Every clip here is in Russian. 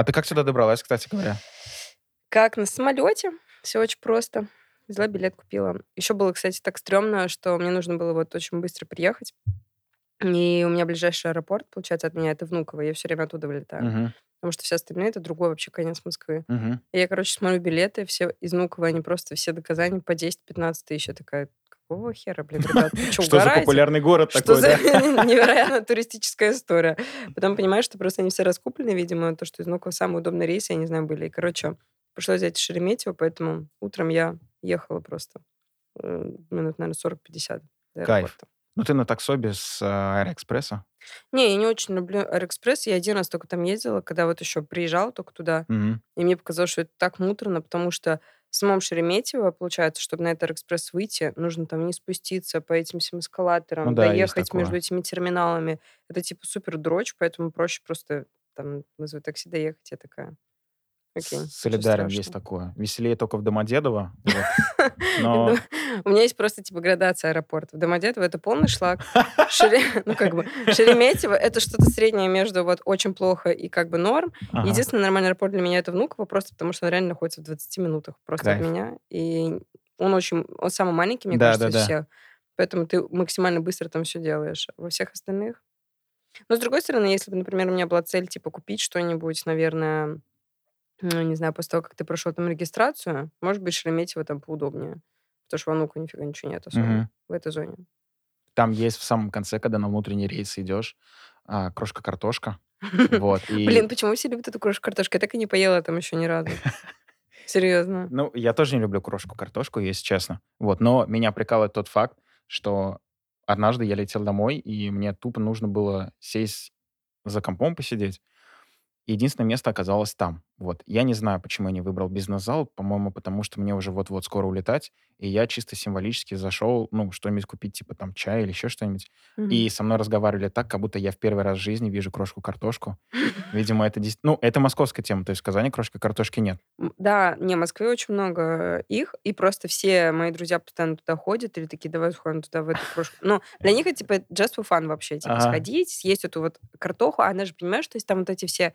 А ты как сюда добралась, кстати говоря? Как на самолете. Все очень просто. Взяла билет, купила. Еще было, кстати, так стрёмно, что мне нужно было вот очень быстро приехать. И у меня ближайший аэропорт, получается, от меня это Внуково. Я все время оттуда вылетаю. Мгм, Потому что все остальные это другой вообще конец Москвы. мгм. И я, короче, смотрю билеты, все из Внуково, они просто все до Казани по 10-15 тысяч. Я такая, какого хера, блин, ребят, вы что, Что за популярный город Что такой, за да? невероятно туристическая история. Потом понимаешь, что просто они все раскуплены, видимо, то, что из Внуково самые удобные рейсы, я не знаю, были. И, короче, пришлось взять Шереметьево, поэтому утром я ехала просто э, минут, наверное, 40-50 до, кайф, аэропорта. Ну, ты на такси без а, Аэроэкспресса? Не, я не очень люблю Аэроэкспресс. Я один раз только там ездила, когда вот еще приезжала только туда. Мгм. И мне показалось, что это так муторно, потому что самом Шереметьево, получается, чтобы на этот Аэроэкспресс выйти, нужно там не спуститься по этим всем эскалаторам, Ну да, доехать между этими терминалами. Это типа супер дрочь, поэтому проще просто там вызвать такси, доехать. Я такая, окей. Солидарен, есть такое. Веселее только в Домодедово. вот. Но У меня есть просто типа градация аэропортов. Домодедово это полный шлак. Шере- Ну, как бы, Шереметьево это что-то среднее между вот очень плохо и как бы норм. ага. Единственный нормальный аэропорт для меня это Внуково, просто потому что он реально находится в 20 минутах просто Кайф. от меня. И он очень... Он самый маленький, мне Да, кажется, из да, да. всех. Поэтому ты максимально быстро там все делаешь. Во всех остальных... Но, с другой стороны, если бы, например, у меня была цель, типа, купить что-нибудь, наверное, ну, не знаю, после того, как ты прошел там регистрацию, может быть, Шереметьево там поудобнее. Потому что в Ануку нифига ничего нет особо Мгм. в этой зоне. Там есть в самом конце, когда на внутренний рейс идешь, а, крошка-картошка. Вот. И, Блин, почему все любят эту крошку картошку? Я так и не поела там еще ни разу. Серьезно. Ну, я тоже не люблю крошку-картошку, если честно. Вот. Но меня прикалывает тот факт, что однажды я летел домой, и мне тупо нужно было сесть за компом посидеть. Единственное место оказалось там. Вот. Я не знаю, почему я не выбрал бизнес-зал. По-моему, потому что мне уже вот-вот скоро улетать. И я чисто символически зашел, ну, что-нибудь купить, типа там чай или еще что-нибудь. Мгм. И со мной разговаривали так, как будто я в первый раз в жизни вижу крошку-картошку. Видимо, это... Ну, это московская тема. То есть в Казани крошки-картошки нет. Да, не, в Москве очень много их, и просто все мои друзья постоянно туда ходят, или такие, давай сходим туда, в эту кружку. Ну, для них это, типа, just for fun вообще, типа, сходить, съесть эту вот картоху, а она же, понимаешь, то есть там вот эти все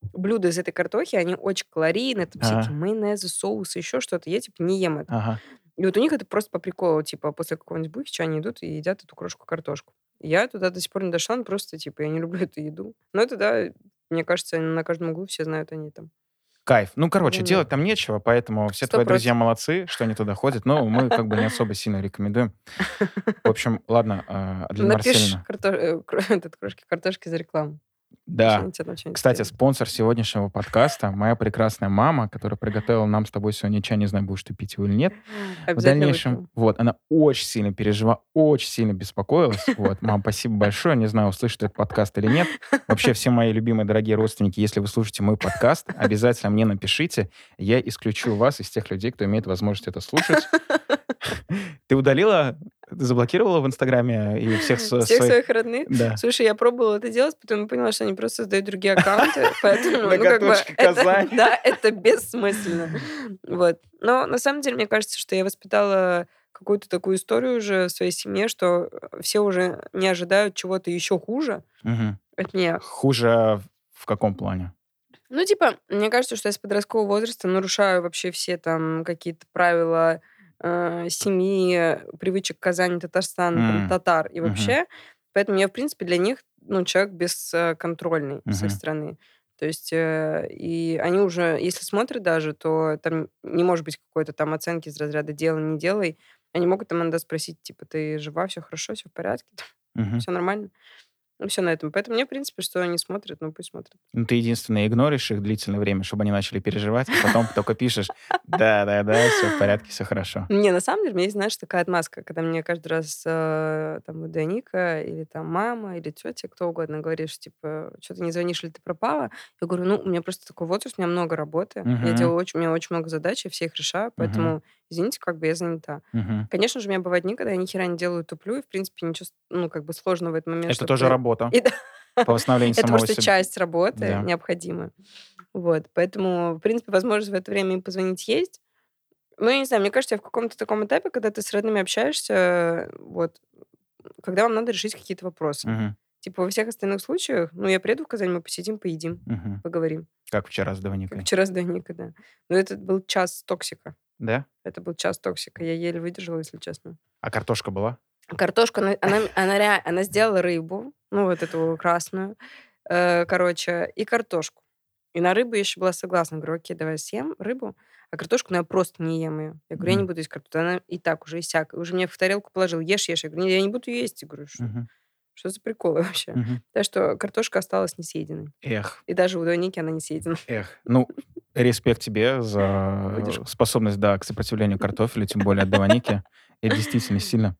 блюда из этой картохи, они очень калорийные, там Ага. всякие майонезы, соусы, еще что-то. Я, типа, не ем это. Ага. И вот у них это просто по приколу, типа, после какого-нибудь бухича они идут и едят эту крошку-картошку. Я туда до сих пор не дошла, ну, просто, типа, я не люблю эту еду. Но это, да, мне кажется, на каждом углу все знают они там. Кайф. Ну, короче, Ну, делать нет. там нечего, поэтому все Сто твои друзья молодцы, что они туда ходят, но мы как бы не особо сильно рекомендуем. В общем, ладно, а, Аделина Напишешь карто... э, этот, крошки картошки за рекламу. Да. Кстати, спонсор сегодняшнего подкаста, моя прекрасная мама, которая приготовила нам с тобой сегодня чай, не знаю, будешь ты пить его или нет. В дальнейшем, выпью. вот, она очень сильно переживала, очень сильно беспокоилась. Вот, мам, спасибо большое. Не знаю, услышит этот подкаст или нет. Вообще, все мои любимые дорогие родственники, если вы слушаете мой подкаст, обязательно мне напишите. Я исключу вас из тех людей, кто имеет возможность это слушать. Ты удалила, заблокировала в Инстаграме и всех Всех своих... своих родных. Да. Слушай, я пробовала это делать, потом поняла, что они просто создают другие аккаунты, поэтому, ну, как бы, это, да, это бессмысленно. Вот. Но на самом деле, мне кажется, что я воспитала какую-то такую историю уже в своей семье, что все уже не ожидают чего-то еще хуже от меня. Хуже в каком плане? Ну, типа, мне кажется, что я с подросткового возраста нарушаю вообще все там какие-то правила э, семьи, привычек Казани, Татарстана, там, М, татар и вообще. Поэтому я, в принципе, для них ну, человек бесконтрольный с их стороны. То есть, э, и они уже, если смотрят даже, то там не может быть какой-то там оценки из разряда «делай, не делай». Они могут там иногда спросить, типа, ты жива, все хорошо, все в порядке, Мгм. все нормально. Ну, все на этом. Поэтому мне, в принципе, что они смотрят, ну, пусть смотрят. Ну, ты единственное игноришь их длительное время, чтобы они начали переживать, а потом только пишешь, да-да-да, все в порядке, все хорошо. Не, на самом деле, у меня есть, знаешь, такая отмазка, когда мне каждый раз э, там Даника или там мама или тетя, кто угодно, говоришь, типа, что ты не звонишь или ты пропала. Я говорю, ну, у меня просто такой возраст, у меня много работы, я делаю очень, у меня очень много задач, я все их решаю, поэтому, извините, как бы я занята. Мгм. Конечно же, у меня бывают дни, когда я ни хера не делаю, туплю, и, в принципе, ничего, ну, как бы сложного в этот момент. Это тоже ты- работа И да, по восстановлению это просто себя. часть работы Да. необходимая. Вот, поэтому, в принципе, возможность в это время им позвонить есть. Ну, я не знаю, мне кажется, я в каком-то таком этапе, когда ты с родными общаешься, вот, когда вам надо решить какие-то вопросы. Мгм. Типа во всех остальных случаях, ну, я приеду в Казань, мы посидим, поедим, Мгм. поговорим. Как вчера с Как Доминикой. вчера с Даникой, да. Но это был час токсика. Да? Это был час токсика. Я еле выдержала, если честно. А картошка была? Картошку, она, она, она, она сделала рыбу, ну, вот эту красную, э, короче, и картошку. И на рыбу я еще была согласна. Говорю, окей, давай съем рыбу, а картошку, ну, я просто не ем ее. Я говорю, я не буду есть картошку. Она и так уже, и сяк. Уже мне в тарелку положил, ешь, ешь. Я говорю, «Не, я не буду есть. Я говорю, что, Мгм. Что за приколы вообще? Мгм. Так что картошка осталась несъеденной. Эх, И даже у Доники она не съедена. эх. Ну, респект тебе за Выдержку. способность, да, к сопротивлению картофеля, тем более от Доминики. Это действительно сильно.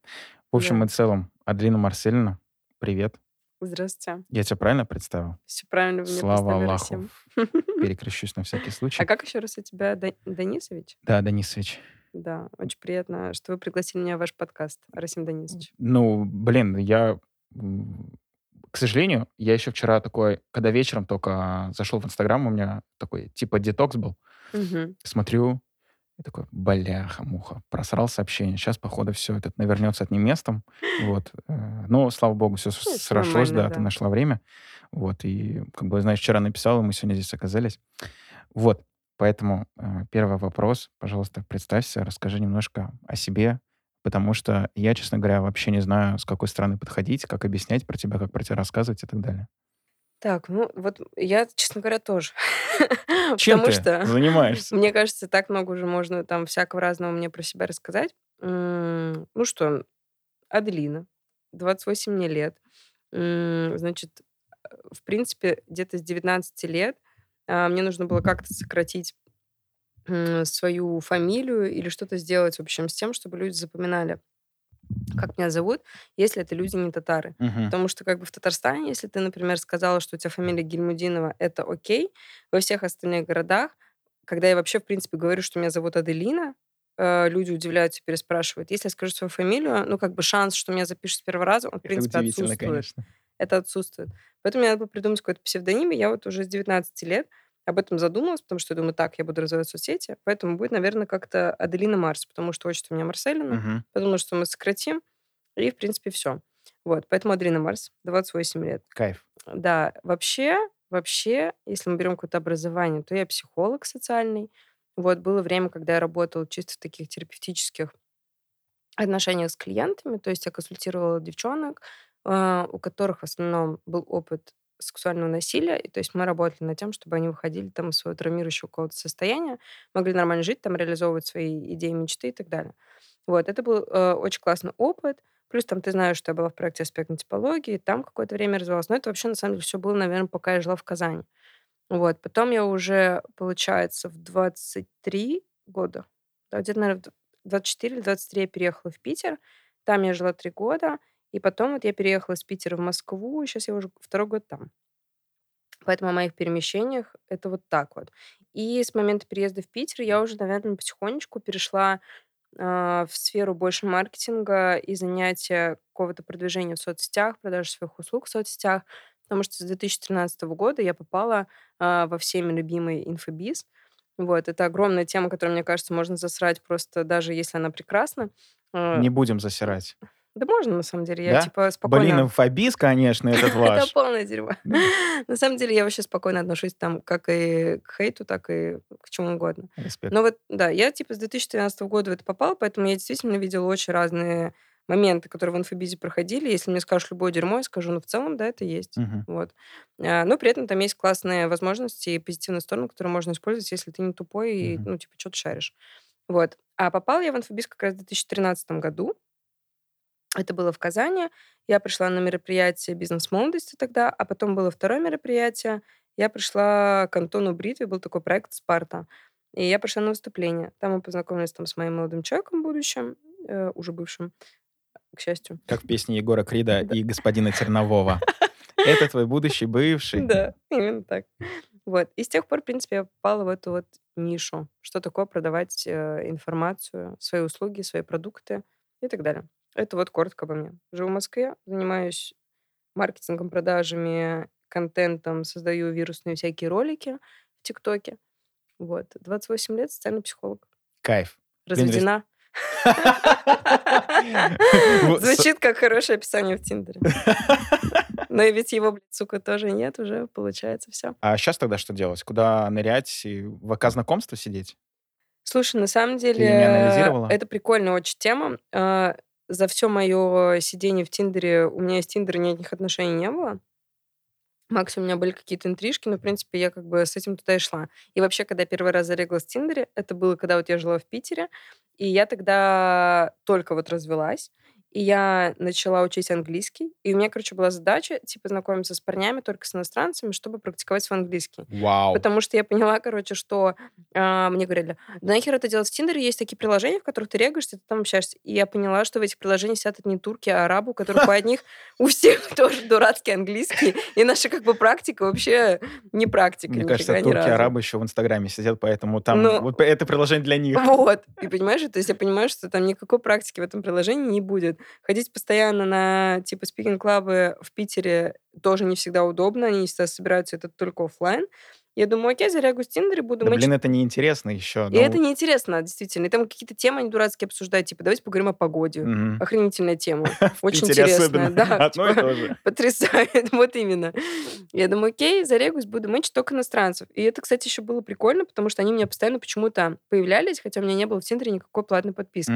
В общем и целом, Аделина Марселина, привет. Здравствуйте. Я тебя правильно представил? Все правильно вы Слава Аллаху. Перекрещусь на всякий случай. А как еще раз у тебя, Да- Данисович? Да, Данисович. Да, очень приятно, что вы пригласили меня в ваш подкаст, Расим Данисович. Ну, блин, я... К сожалению, я еще вчера такой, когда вечером только зашел в Инстаграм, у меня такой типа детокс был. Мгм. Смотрю, и такой, бляха-муха, просрал сообщение. Сейчас, походу, все это навернется одним местом. Вот. э, Но, слава богу, все Ну, срослось, да, да. ты нашла время. Вот. И, как бы, знаешь, вчера написал, и мы сегодня здесь оказались. Вот. Поэтому э, первый вопрос. Пожалуйста, представься, расскажи немножко о себе, потому что я, честно говоря, вообще не знаю, с какой стороны подходить, как объяснять про тебя, как про тебя рассказывать и так далее. Так, ну вот я, честно говоря, тоже. Чем Потому ты что, занимаешься? мне кажется, так много уже можно там всякого разного мне про себя рассказать. М, Ну что, Аделина, 28 мне лет. М, Значит, э, в принципе, где-то с 19 лет а, мне нужно было как-то сократить свою фамилию или что-то сделать, в общем, с тем, чтобы люди запоминали, как меня зовут, если это люди не татары. Мгм. Потому что как бы в Татарстане, если ты, например, сказала, что у тебя фамилия Гильмудинова, это окей. Во всех остальных городах, когда я вообще, в принципе, говорю, что меня зовут Аделина, э, люди удивляются, переспрашивают. Если я скажу свою фамилию, ну, как бы шанс, что меня запишут с первого раза, он, в Это принципе, отсутствует. конечно. Это отсутствует. Поэтому мне надо было придумать какой-то псевдоним, и я вот уже с 19 лет об этом задумалась, потому что я думаю, так, я буду развивать соцсети, поэтому будет, наверное, как-то Аделина Марс, потому что отчество у меня Марселина, Мгм. подумала, что мы сократим, и, в принципе, все. Вот, поэтому Аделина Марс, 28 лет. Кайф. Да, вообще, вообще, если мы берем какое-то образование, то я психолог социальный. Вот, было время, когда я работала чисто в таких терапевтических отношениях с клиентами, то есть я консультировала девчонок, а, у которых в основном был опыт сексуального насилия, и то есть мы работали над тем, чтобы они выходили там из своего травмирующего какого-то состояния, могли нормально жить, там реализовывать свои идеи, мечты и так далее. Вот, это был э, очень классный опыт. Плюс там ты знаешь, что я была в проекте «Аспектной типологии», там какое-то время развивалась. Но это вообще, на самом деле, все было, наверное, пока я жила в Казани. Вот. Потом я уже, получается, в 23 года, да, где-то, наверное, в 24 или 23 я переехала в Питер. Там я жила три года. И потом вот я переехала из Питера в Москву, и сейчас я уже второй год там. Поэтому о моих перемещениях это вот так вот. И с момента переезда в Питер я уже, наверное, потихонечку перешла а, в сферу больше маркетинга и занятия какого-то продвижения в соцсетях, продажи своих услуг в соцсетях, потому что с 2013 года я попала а, во всеми любимый инфобиз. Вот, это огромная тема, которую, мне кажется, можно засрать просто даже если она прекрасна. А, Не будем засирать. Да можно, на самом деле. Я, Да? типа, спокойно... Блин, инфобиз, конечно, этот Это ваш. полное дерьмо. На самом деле я вообще спокойно отношусь там как и к хейту, так и к чему угодно. Респект. Но вот, да, я типа с 2013 года в это попала, поэтому я действительно видела очень разные моменты, которые в инфобизе проходили. Если мне скажешь любое дерьмо, я скажу, ну, в целом, да, это есть. Мгм. Вот. А, Но при этом там есть классные возможности и позитивные стороны, которые можно использовать, если ты не тупой и, Мгм. ну, типа, что-то шаришь. Вот. А попала я в инфобиз как раз в 2013 году. Это было в Казани. Я пришла на мероприятие «Бизнес молодости» тогда, а потом было второе мероприятие. Я пришла к Антону Бритве, был такой проект «Спарта». И я пришла на выступление. Там мы познакомились там с моим молодым человеком будущим, э, уже бывшим, к счастью. Как в песне Егора Крида Да. и господина Тернового. Это твой будущий бывший. Да, именно так. Вот. И с тех пор, в принципе, я попала в эту вот нишу. Что такое продавать э, информацию, свои услуги, свои продукты и так далее. Это вот коротко обо мне. Живу в Москве, занимаюсь маркетингом, продажами, контентом, создаю вирусные всякие ролики в ТикТоке. Вот. 28 лет, социальный психолог. Кайф. Разведена. Звучит как хорошее описание в Тиндере. Но ведь его, блядь, сука, тоже нет уже, получается, все. А сейчас тогда что делать? Куда нырять? И в ВК знакомства сидеть? Слушай, на самом деле, это прикольная очень тема. За все мое сидение в Тиндере у меня с Тиндера никаких отношений не было. Максимум у меня были какие-то интрижки, но, в принципе, я как бы с этим туда и шла. И вообще, когда я первый раз зареглась в Тиндере, это было, когда вот я жила в Питере, и я тогда только вот развелась, и я начала учить английский, и у меня, короче, была задача, типа, знакомиться с парнями только с иностранцами, чтобы практиковать свой английский. Вау. Потому что я поняла, короче, что а, мне говорили, да нахер это делать в Тиндере, есть такие приложения, в которых ты регаешься, ты там общаешься. И я поняла, что в этих приложениях сидят не турки, а арабы, у которых у одних у всех тоже дурацкий английский, и наша как бы практика вообще не практика. Мне кажется, турки, арабы еще в Инстаграме сидят, поэтому там Ну. вот это приложение для них. Вот. И понимаешь, то есть я понимаю, что там никакой практики в этом приложении не будет. Ходить постоянно на типа speaking club'ы в Питере тоже не всегда удобно, они всегда собираются, это только оффлайн. Я думаю, окей, зарегаюсь в Тиндере, буду Да, мыть блин, это неинтересно еще. И это неинтересно, действительно. И там какие-то темы они дурацкие обсуждают. Типа, давайте поговорим о погоде. Охренительная тема. Очень интересная. Да, Одно и типа, то же. потрясает. Вот именно. Я думаю, окей, зарегусь, буду мыть только иностранцев. И это, кстати, еще было прикольно, потому что они у меня постоянно почему-то появлялись, хотя у меня не было в Тиндере никакой платной подписки.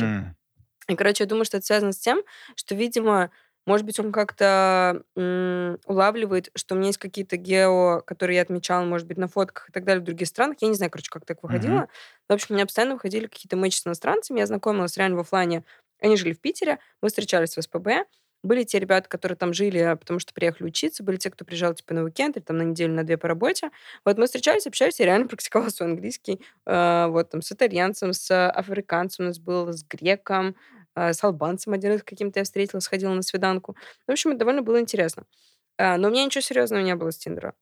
И, короче, я думаю, что это связано с тем, что, видимо, может быть, он как-то м, улавливает, что у меня есть какие-то гео, которые я отмечала, может быть, на фотках и так далее в других странах. Я не знаю, короче, как так выходило. Мгм. В общем, у меня постоянно выходили какие-то матчи с иностранцами. Я знакомилась реально в оффлайне. Они жили в Питере, мы встречались в СПБ. Были те ребята, которые там жили, потому что приехали учиться. Были те, кто приезжал типа на уикенд или там на неделю, на две по работе. Вот мы встречались, общались, я реально практиковала свой английский. Э, вот там с итальянцем, с африканцем у нас был, с греком, с албанцем один раз каким-то я встретила, сходила на свиданку. В общем, это довольно было интересно. А, Но у меня ничего серьезного не было с Тиндера.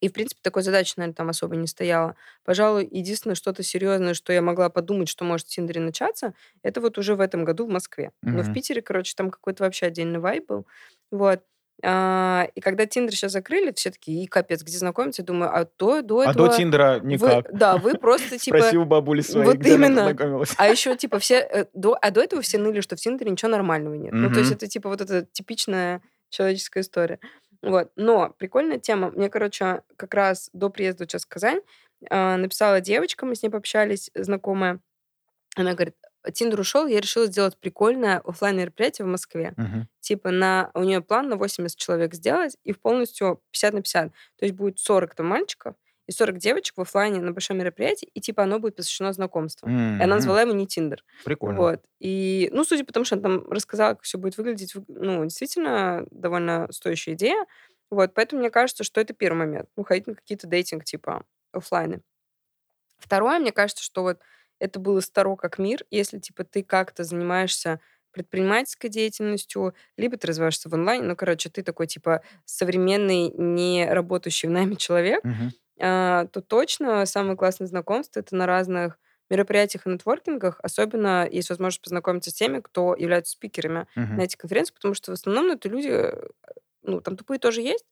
И, в принципе, такой задачи, наверное, там особо не стояло. Пожалуй, единственное что-то серьезное, что я могла подумать, что может в Тиндере начаться, это вот уже в этом году в Москве. Но в. Питере, короче, там какой-то вообще отдельный вайб был. Вот. А, И когда Тиндер сейчас закрыли, все таки и капец, где знакомиться? Я думаю, а то до А этого... до Тиндера вы- никак. Да, вы просто типа... Спроси у бабули своей, вот где она именно. познакомилась. А еще, типа, все... э, До, а до этого все ныли, что в Тиндере ничего нормального нет. Ну, то есть это, типа, вот эта типичная человеческая история. Вот. Но прикольная тема. Мне, короче, как раз до приезда сейчас в Казань а, написала девочка, мы с ней пообщались, знакомая. Она говорит, Тиндер ушел, я решила сделать прикольное оффлайн мероприятие в Москве. Мгм. Типа на, у нее план на 80 человек сделать и в полностью 50 на 50. То есть будет 40 там мальчиков и 40 девочек в offline'е на большом мероприятии, и типа оно будет посвящено знакомству. И она назвала его не Тиндер. Прикольно. Вот. И, ну, судя по тому, что она там рассказала, как все будет выглядеть, вы- ну, действительно, довольно стоящая идея. Вот, поэтому мне кажется, что это первый момент. Ну, ходить на какие-то дейтинг, типа, оффлайны. Второе, мне кажется, что вот это было старо как мир, если, типа, ты как-то занимаешься предпринимательской деятельностью, либо ты развиваешься в онлайне, ну, короче, ты такой, типа, современный, не работающий в найме человек, Мгм. а, то точно самое классное знакомство это на разных мероприятиях и нетворкингах, особенно есть возможность познакомиться с теми, кто являются спикерами Мгм. на этих конференциях, потому что в основном ну, это люди, э, ну, там тупые тоже есть,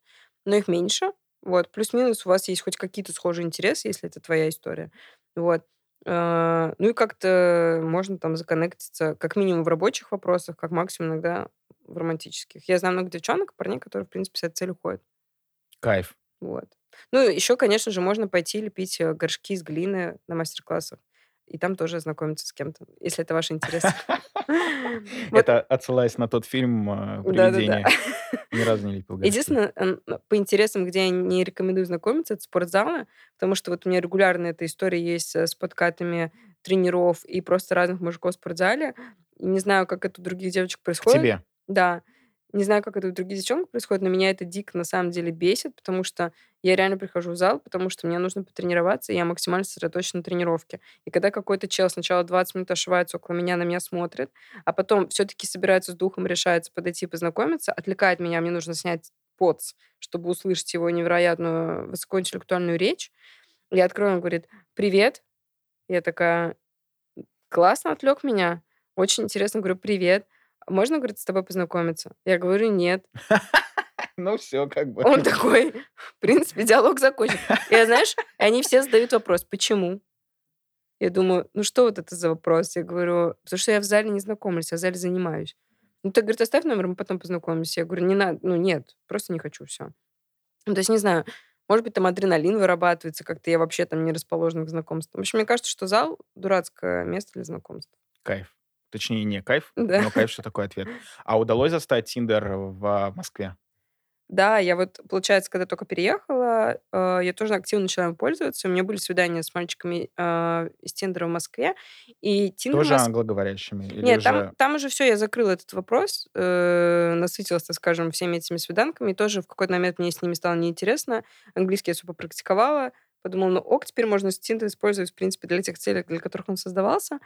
но их меньше. Вот, плюс-минус у вас есть хоть какие-то схожие интересы, если это твоя история. Вот. А, Ну и как-то можно там законнектиться, как минимум в рабочих вопросах, как максимум иногда в романтических. Я знаю много девчонок, парней, которые, в принципе, с этой целью ходят. Кайф. Вот. Ну, еще, конечно же, можно пойти лепить э, горшки из глины на мастер-классах. И там тоже знакомиться с кем-то, если это ваш интерес. Это отсылаясь на тот фильм Да-да-да. «Привидение». Ни разу не лепил. Единственное, по интересам, где я не рекомендую знакомиться, это спортзалы, потому что вот у меня регулярно эта история есть э, с подкатами тренеров и просто разных мужиков в спортзале. Не знаю, как это у других девочек К происходит. тебе. Да. Не знаю, как это у других девчонок происходит, но меня это дико на самом деле бесит, потому что я реально прихожу в зал, потому что мне нужно потренироваться, и я максимально сосредоточена на тренировке. И когда какой-то чел сначала 20 минут ошивается около меня, на меня смотрит, а потом все-таки собирается с духом, решается подойти познакомиться, отвлекает меня, мне нужно снять поц, чтобы услышать его невероятную высокоинтеллектуальную речь. Я открою, он говорит, привет. Я такая, классно отвлек меня. Очень интересно, говорю, привет. Можно, говорит, с тобой познакомиться? Я говорю, нет. Ну все, как бы. Он такой, в принципе, диалог закончен. И, знаешь, они все задают вопрос, почему? Я думаю, ну что вот это за вопрос? Я говорю, потому что я в зале не знакомлюсь, я в зале занимаюсь. Ну, ты, говорит, оставь номер, мы потом познакомимся. Я говорю, не надо, ну, нет, просто не хочу, все. Ну, то есть, не знаю, может быть, там адреналин вырабатывается, как-то я вообще там не расположена к знакомствам. В общем, мне кажется, что зал — дурацкое место для знакомств. Кайф. Точнее, не кайф, Да. но кайф, что такой ответ. А удалось застать Тиндер в Москве? Да, я вот, получается, когда только переехала, э, я тоже активно начала им пользоваться. У меня были свидания с мальчиками э, из Тиндера в Москве. И Тиндер Тоже Мос- англоговорящими? Или Нет, уже... там, там уже все, я закрыла этот вопрос, э, насытилась, так скажем, всеми этими свиданками. И тоже в какой-то момент мне с ними стало неинтересно. Английский я особо практиковала. Подумала, ну ок, теперь можно Тиндер использовать, в принципе, для тех целей, для которых он создавался.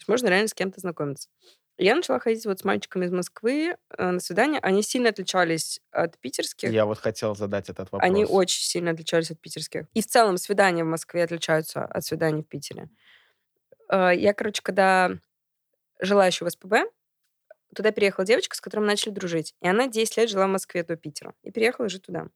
То есть можно реально с кем-то знакомиться. Я начала ходить вот с мальчиками из Москвы э, на свидания. Они сильно отличались от питерских. Я вот хотел задать этот вопрос. Они очень сильно отличались от питерских. И в целом свидания в Москве отличаются от свиданий в Питере. Э, Я, короче, когда жила еще в СПБ, туда переехала девочка, с которой мы начали дружить. И она 10 лет жила в Москве до Питера. И переехала жить туда.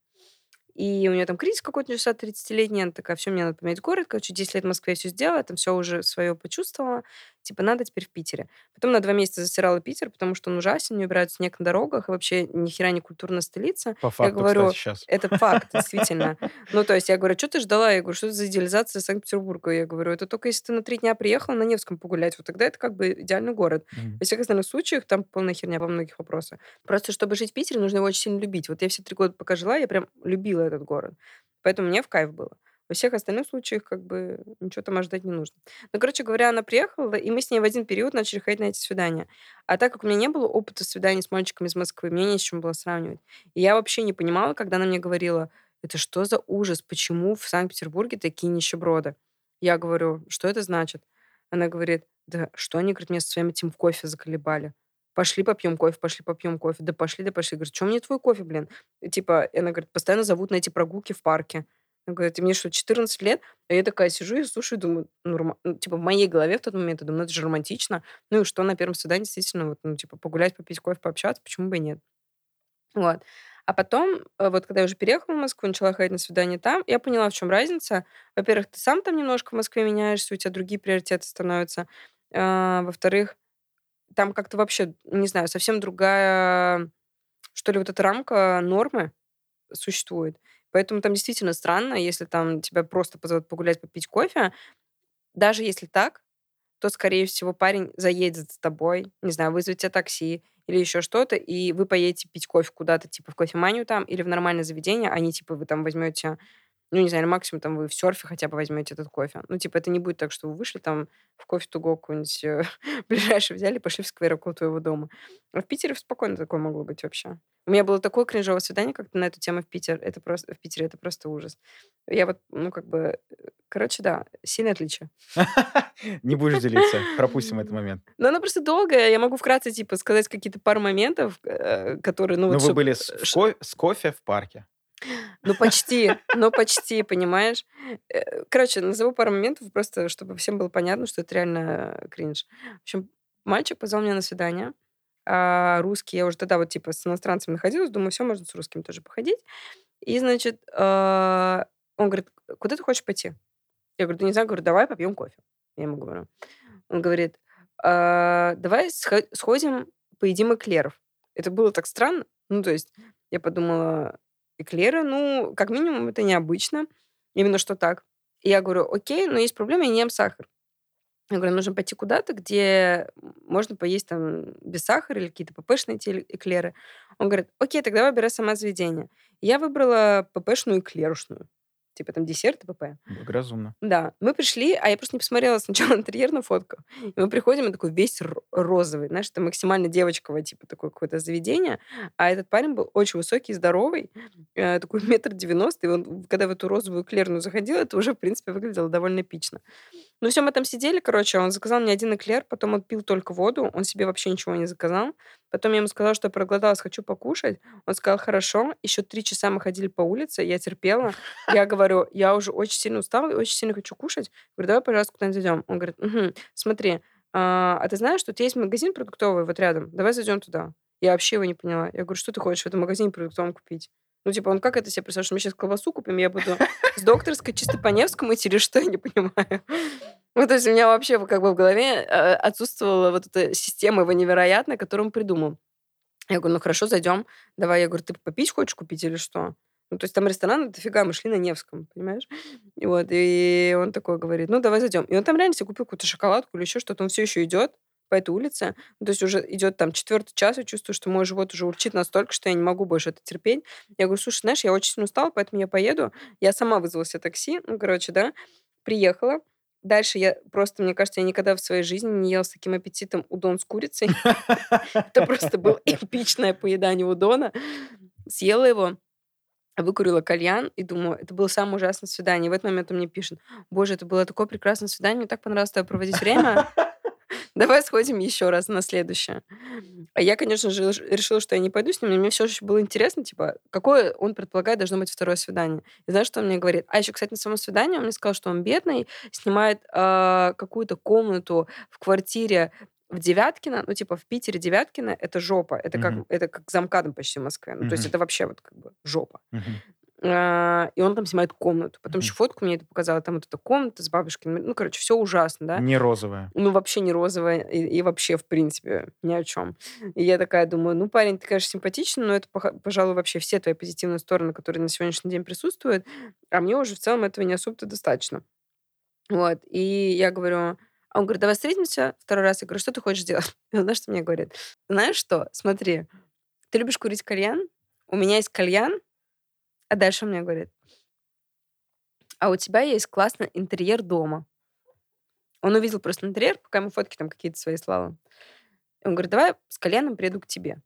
И у нее там кризис какой-то начался 30-летний. Она такая, все, мне надо поменять город. Короче, 10 лет в Москве все сделала, там все уже свое почувствовала. Типа, надо теперь в Питере. Потом на два месяца засирала Питер, потому что он ужасен, не убирают снег на дорогах, и вообще ни хера не культурная столица. По факту, говорю, кстати, сейчас. Это факт, действительно. Ну, то есть я говорю, что ты ждала? Я говорю, что это за идеализация Санкт-Петербурга? Я говорю, это только если ты на три дня приехала на Невском погулять, вот тогда это как бы идеальный город. Мгм. Во всех остальных случаях там полная херня во многих вопросах. Просто, чтобы жить в Питере, нужно его очень сильно любить. Вот я все три года, пока жила, я прям любила этот город. Поэтому мне в кайф было. Во всех остальных случаях как бы ничего там ожидать не нужно. Ну, короче говоря, она приехала, и мы с ней в один период начали ходить на эти свидания. А так как у меня не было опыта свиданий с мальчиками из Москвы, мне не с чем было сравнивать. И я вообще не понимала, когда она мне говорила, это что за ужас, почему в Санкт-Петербурге такие нищеброды? Я говорю, что это значит? Она говорит, да что они, говорит, меня со своим этим кофе заколебали. Пошли попьем кофе, пошли попьем кофе. Да пошли, да пошли. Говорит, что мне твой кофе, блин? Типа, и она говорит, постоянно зовут на эти прогулки в парке. Она говорит, мне что, 14 лет? А я такая сижу и слушаю, думаю, норма... ну, типа, в моей голове в тот момент, я думаю, ну, это же романтично. Ну, и что на первом свидании действительно, вот, ну, типа, погулять, попить кофе, пообщаться, почему бы и нет? Вот. А потом, э, вот когда я уже переехала в Москву, начала ходить на свидание там, я поняла, в чем разница. Во-первых, ты сам там немножко в Москве меняешься, у тебя другие приоритеты становятся. А, во-вторых, там как-то вообще, не знаю, совсем другая, что ли, вот эта рамка нормы существует. Поэтому там действительно странно, если там тебя просто позовут погулять, попить кофе. Даже если так, то, скорее всего, парень заедет за тобой, не знаю, вызовет тебе такси или еще что-то, и вы поедете пить кофе куда-то, типа, в кофеманию там или в нормальное заведение, а не, типа, вы там возьмете, ну, не знаю, максимум там вы в серфе хотя бы возьмете этот кофе. Ну, типа, это не будет так, что вы вышли там в кофе туго какой-нибудь э, ближайший взяли, пошли в сквер около твоего дома. А в Питере спокойно такое могло быть вообще. У меня было такое кринжовое свидание как-то на эту тему в Питер. Это просто в Питере это просто ужас. Я вот, ну, как бы, э, короче, да, сильное отличие. Не будешь делиться. Пропустим этот момент. Но она просто долгая. Я могу вкратце, типа, сказать какие-то пару моментов, э, которые, ну, Ну, вот вы чтоб- были ко- с кофе в парке. Ну, почти, ну, почти, понимаешь? Э, Короче, назову пару моментов, просто чтобы всем было понятно, что это реально э, кринж. В общем, мальчик позвал меня на свидание, а русский, я уже тогда вот, типа, с иностранцем находилась, думаю, все, можно с русским тоже походить. И, значит, э, он говорит, куда ты хочешь пойти? Я говорю, не знаю, говорю, давай попьем кофе. Я ему говорю. Он говорит, «А, давай схо- сходим, поедим эклеров. Это было так странно. Ну, то есть я подумала, эклеры, ну, как минимум, это необычно. Именно что так. И я говорю, окей, но есть проблема, я не ем сахар. Я говорю, нужно пойти куда-то, где можно поесть там без сахара или какие-то ППшные эклеры. Он говорит, окей, тогда выбирай сама заведение. Я выбрала ППшную эклерушную. Типа там десерт и ПП. Благоразумно. Да, мы пришли, а я просто не посмотрела сначала интерьер на фотку. И мы приходим, и такой весь ро- розовый. Знаешь, это максимально девочковое, типа, такое какое-то заведение. А этот парень был очень высокий здоровый, э, такой метр девяносто. И он, когда в эту розовую эклерную заходил, это уже, в принципе, выглядело довольно эпично. Ну, все, мы там сидели, короче, он заказал мне один эклер, потом он пил только воду, он себе вообще ничего не заказал. Потом я ему сказала, что я проголодалась, хочу покушать. Он сказал, хорошо. Еще три часа мы ходили по улице, я терпела. Я говорю, я уже очень сильно устала и очень сильно хочу кушать. Говорю, давай, пожалуйста, куда-нибудь зайдем. Он говорит, «Мгм, смотри, а, а ты знаешь, что тут есть магазин продуктовый вот рядом? Давай зайдем туда. Я вообще его не поняла. Я говорю, что ты хочешь в этом магазине продуктовом купить? Ну, типа, он как это себе представляет, что мы сейчас колбасу купим, я буду с докторской чисто по Невскому идти или что, я не понимаю. Ну, то есть у меня вообще как бы в голове э, отсутствовала вот эта система его невероятная, которую он придумал. Я говорю, ну хорошо, зайдем. Давай, я говорю, ты попить хочешь купить или что? Ну, то есть там ресторан, дофига, мы шли на Невском, понимаешь? И вот, и он такой говорит, ну, давай зайдем. И он там реально себе купил какую-то шоколадку или еще что-то, он все еще идет по этой улице. То есть уже идет там четвертый час, и чувствую, что мой живот уже урчит настолько, что я не могу больше это терпеть. Я говорю, слушай, знаешь, я очень сильно устала, поэтому я поеду. Я сама вызвала себе такси, ну, короче, да, приехала. Дальше я просто, мне кажется, я никогда в своей жизни не ела с таким аппетитом удон с курицей. Это просто было эпичное поедание удона. Съела его, выкурила кальян и думаю, это было самое ужасное свидание. И в этот момент он мне пишет, боже, это было такое прекрасное свидание, мне так понравилось проводить время. Давай сходим еще раз на следующее. А я, конечно же, решила, что я не пойду с ним, но мне все еще было интересно, типа, какое он предполагает должно быть второе свидание. И знаешь, что он мне говорит? А еще, кстати, на самом свидании он мне сказал, что он бедный, снимает э, какую-то комнату в квартире в Девяткино, ну, типа, в Питере Девяткино, это жопа. Это как, mm-hmm. это как замкадом почти в Москве. Ну, mm-hmm. то есть это вообще вот как бы жопа. Mm-hmm. А, и он там снимает комнату. Потом mm-hmm. еще фотку мне это показала. Там вот эта комната с бабушкой. Ну, короче, все ужасно, да? Не розовая. Ну, вообще не розовая. И, и вообще, в принципе, ни о чем. И я такая думаю, ну, парень, ты, конечно, симпатичный, но это, пожалуй, вообще все твои позитивные стороны, которые на сегодняшний день присутствуют. А мне уже в целом этого не особо-то достаточно. Вот. И я говорю, а он говорит, давай встретимся второй раз. Я говорю, что ты хочешь сделать? И он, знаешь, что мне говорит? Знаешь что? Смотри, ты любишь курить кальян? У меня есть кальян, а дальше он мне говорит, а у тебя есть классный интерьер дома. Он увидел просто интерьер, пока ему фотки там какие-то свои слала. Он говорит, давай с коленом приеду к тебе.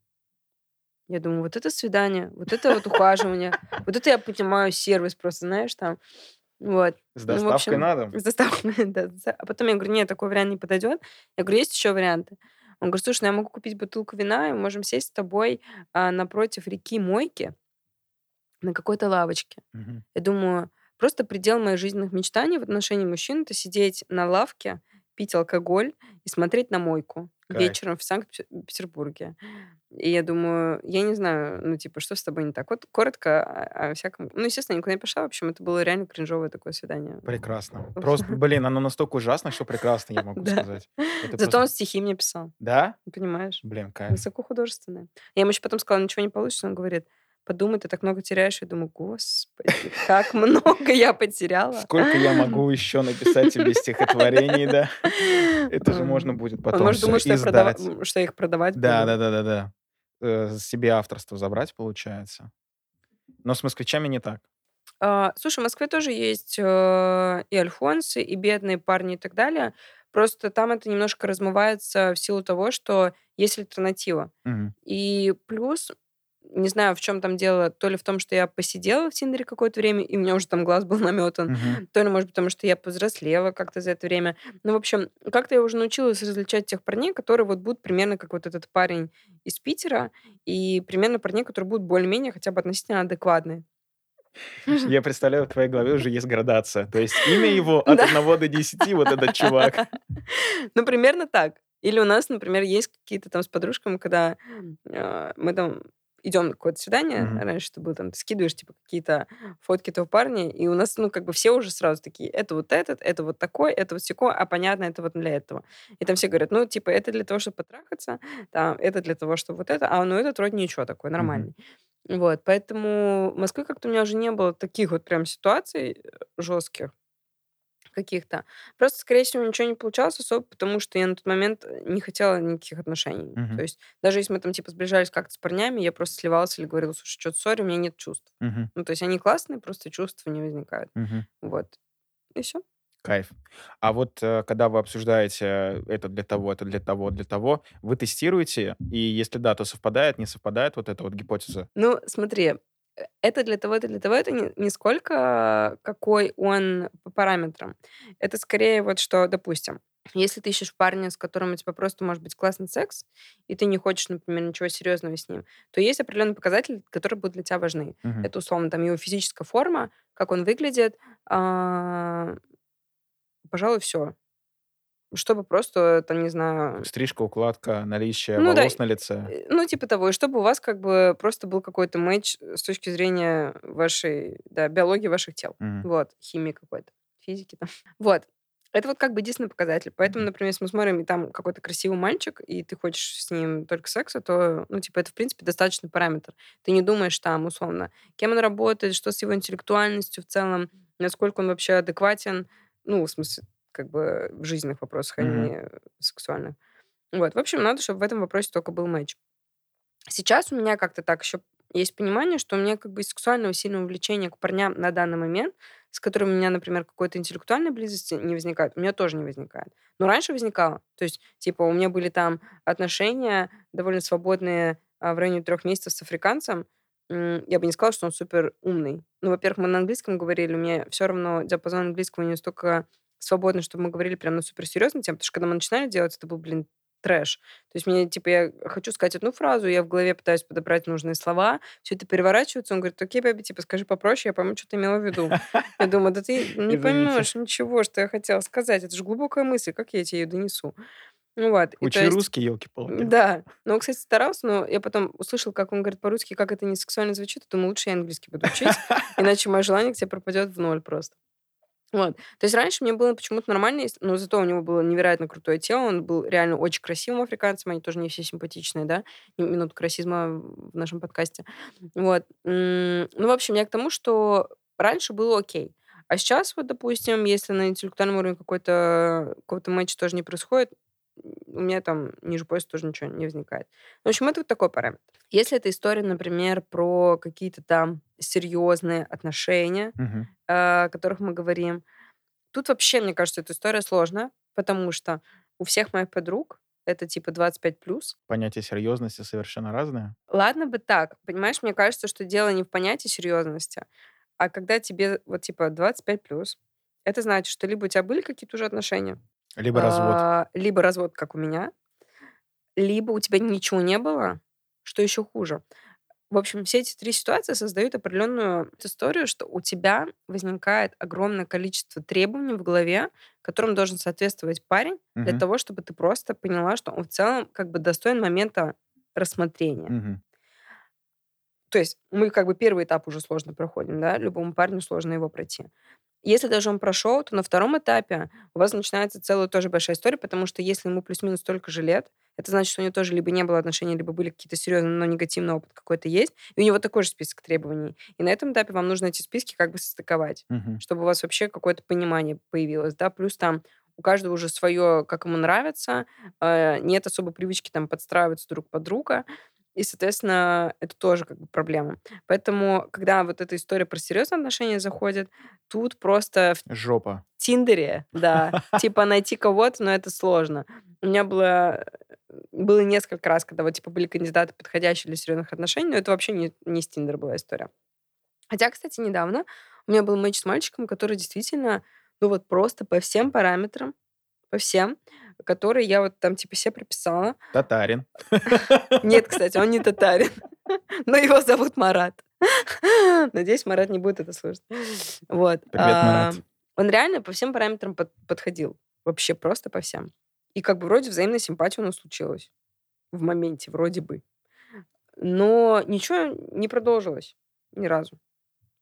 Я думаю, вот это свидание, вот это вот ухаживание, вот это я понимаю сервис просто, знаешь, там. Вот. С доставкой ну, общем, на дом? С доставкой, да. А потом я говорю, нет, такой вариант не подойдет. Я говорю, есть еще варианты. Он говорит, слушай, ну я могу купить бутылку вина, и мы можем сесть с тобой а, напротив реки Мойки, на какой-то лавочке. Мгм. Я думаю, просто предел моих жизненных мечтаний в отношении мужчин это сидеть на лавке, пить алкоголь и смотреть на мойку Кайф. вечером в Санкт-Петербурге. И я думаю, я не знаю, ну, типа, что с тобой не так? Вот коротко о, о всяком... Ну, естественно, я никуда не пошла. В общем, это было реально кринжовое такое свидание. Прекрасно. Просто, блин, оно настолько ужасно, что прекрасно, я могу сказать. Зато он стихи мне писал, Да? понимаешь? Блин, кайф. Высокохудожественное. Я ему еще потом сказала, ничего не получится. Он говорит, подумай, ты так много теряешь. Я думаю, господи, как много я потеряла. Сколько я могу еще написать тебе стихотворений, да? Это же можно будет потом Он может думать, что, я их продавать буду. Да, да, да, да, да. Себе авторство забрать, получается. Но с москвичами не так. А, слушай, в Москве тоже есть э, и альфонсы, и бедные парни и так далее. Просто там это немножко размывается в силу того, что есть альтернатива. Угу. И плюс не знаю, в чем там дело, то ли в том, что я посидела в Тиндере какое-то время, и у меня уже там глаз был наметан, Мгм. то ли, может, потому что я повзрослела как-то за это время. Ну, в общем, как-то я уже научилась различать тех парней, которые вот будут примерно как вот этот парень из Питера, и примерно парней, которые будут более-менее хотя бы относительно адекватные. Я представляю, в твоей голове уже есть градация. То есть имя его от Да. 1 до 10, вот этот чувак. Ну, примерно так. Или у нас, например, есть какие-то там с подружками, когда э, мы там идем на какое-то свидание, Мгм. раньше это было там, ты скидываешь, типа, какие-то фотки этого парня, и у нас, ну, как бы все уже сразу такие, это вот этот, это вот такой, это вот секой, а понятно, это вот для этого. И там все говорят, ну, типа, это для того, чтобы потрахаться, там, это для того, чтобы вот это, а ну, этот вроде ничего такой, нормальный. Вот, поэтому в Москве как-то у меня уже не было таких вот прям ситуаций жестких каких-то. Просто, скорее всего, ничего не получалось особо, потому что я на тот момент э, не хотела никаких отношений. Мгм. То есть даже если мы там типа сближались как-то с парнями, я просто сливалась или говорила, слушай, что-то сори, у меня нет чувств. Мгм. Ну, то есть они классные, просто чувства не возникают. Мгм. Вот. И все. Кайф. А вот э, когда вы обсуждаете это для того, это для того, для того, вы тестируете, и если да, то совпадает, не совпадает вот эта вот гипотеза? Ну, смотри, это для того, это для того, это не, не сколько какой он по параметрам. Это скорее вот что, допустим, если ты ищешь парня, с которым у тебя просто может быть классный секс, и ты не хочешь, например, ничего серьезного с ним, то есть определенные показатели, которые будут для тебя важны. Мгм. Это, условно, там его физическая форма, как он выглядит, а, пожалуй, все. Чтобы просто, там, не знаю, Стрижка, укладка, наличие ну да, волос на лице. ну типа того, и чтобы у вас как бы просто был какой-то матч с точки зрения вашей, да, биологии ваших тел. Мгм. Вот, химии какой-то, физики там. Вот. Это вот как бы единственный показатель. Поэтому, например, если мы смотрим, и там какой-то красивый мальчик, и ты хочешь с ним только секса, то, ну, типа, это, в принципе, достаточный параметр. Ты не думаешь там, условно, кем он работает, что с его интеллектуальностью в целом, насколько он вообще адекватен, ну, в смысле, как бы в жизненных вопросах, а Мгм. не сексуальных. Вот. В общем, надо, чтобы в этом вопросе только был матч. Сейчас у меня как-то так еще есть понимание, что у меня как бы сексуального сильного влечения к парням на данный момент, с которыми у меня, например, какой-то интеллектуальной близости не возникает, у меня тоже не возникает. Но раньше возникало. То есть, типа, у меня были там отношения довольно свободные а, в районе трех месяцев с африканцем. Я бы не сказала, что он супер умный. Ну, во-первых, мы на английском говорили, у меня все равно диапазон английского не настолько свободный, чтобы мы говорили прям на суперсерьезную тему, потому что когда мы начинали делать, это был, блин, трэш. То есть мне, типа, я хочу сказать одну фразу, я в голове пытаюсь подобрать нужные слова, все это переворачивается, он говорит, окей, бэби, типа, скажи попроще, я пойму, что ты имела в виду. Я думаю, да ты не поймешь ничего, что я хотела сказать. Это же глубокая мысль, как я тебе ее донесу? Ну вот. И Учи есть, русский, елки-палки. да. Но он, кстати, старался, но я потом услышал, как он говорит по-русски, как это не сексуально звучит, и думаю, лучше я английский буду учить, иначе мое желание к тебе пропадет в ноль просто. Вот. То есть раньше мне было почему-то нормально, но зато у него было невероятно крутое тело, он был реально очень красивым африканцем, они тоже не все симпатичные, да, минутка расизма в нашем подкасте. Вот. Ну, в общем, я к тому, что раньше было окей. А сейчас, вот, допустим, если на интеллектуальном уровне какой-то какой-то матч тоже не происходит, у меня там ниже пояса тоже ничего не возникает. В общем, это вот такой параметр. Если это история, например, про какие-то там серьезные отношения, а, о которых мы говорим. Тут вообще, мне кажется, эта история сложная, потому что у всех моих подруг это типа 25 плюс. Понятие серьезности совершенно разное. Ладно бы так, понимаешь, мне кажется, что дело не в понятии серьезности, а когда тебе вот типа 25 плюс, это значит, что либо у тебя были какие-то уже отношения, Либо развод. а, либо развод, как у меня, либо у тебя ничего не было, что еще хуже. В общем, все эти три ситуации создают определенную историю, что у тебя возникает огромное количество требований в голове, которым должен соответствовать парень для Мгм. того, чтобы ты просто поняла, что он в целом как бы достоин момента рассмотрения. Мгм. То есть мы как бы первый этап уже сложно проходим, да, любому парню сложно его пройти. Если даже он прошел, то на втором этапе у вас начинается целая тоже большая история, потому что если ему плюс-минус столько же лет, это значит, что у него тоже либо не было отношений, либо были какие-то серьезные, но негативный опыт какой-то есть, и у него такой же список требований. И на этом этапе вам нужно эти списки как бы состыковать, Мгм. чтобы у вас вообще какое-то понимание появилось, да, плюс там у каждого уже свое, как ему нравится, э, нет особо привычки там подстраиваться друг под друга, и, соответственно, это тоже как бы проблема. Поэтому, когда вот эта история про серьезные отношения заходит, тут просто в Жопа. Тиндере, да, типа найти кого-то, но это сложно. У меня было, было несколько раз, когда вот типа были кандидаты, подходящие для серьезных отношений, но это вообще не, не с Тиндера была история. Хотя, кстати, недавно у меня был матч с мальчиком, который действительно, ну вот просто по всем параметрам, по всем, которые я вот там типа себе прописала. Татарин. Нет, кстати, он не татарин, но его зовут Марат. Надеюсь, Марат не будет это слушать. Вот. Привет, Марат. а, Он реально по всем параметрам под- подходил. Вообще просто по всем. И как бы вроде взаимная симпатия у нас случилась. В моменте, вроде бы. Но ничего не продолжилось ни разу.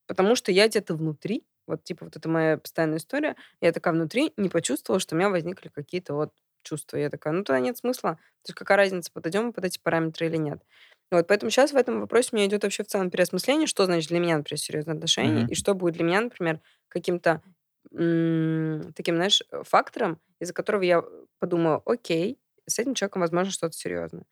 Потому что я где-то внутри, вот типа вот это моя постоянная история, я такая внутри не почувствовала, что у меня возникли какие-то вот чувства. Я такая, ну тогда нет смысла. То есть какая разница, подойдем мы под эти параметры или нет. Вот, поэтому сейчас в этом вопросе у меня идет вообще в целом переосмысление, что значит для меня, например, серьезные отношения, Мгм. и что будет для меня, например, каким-то м, таким, знаешь, э, фактором, из-за которого я подумаю, окей, с этим человеком, возможно, что-то серьезное.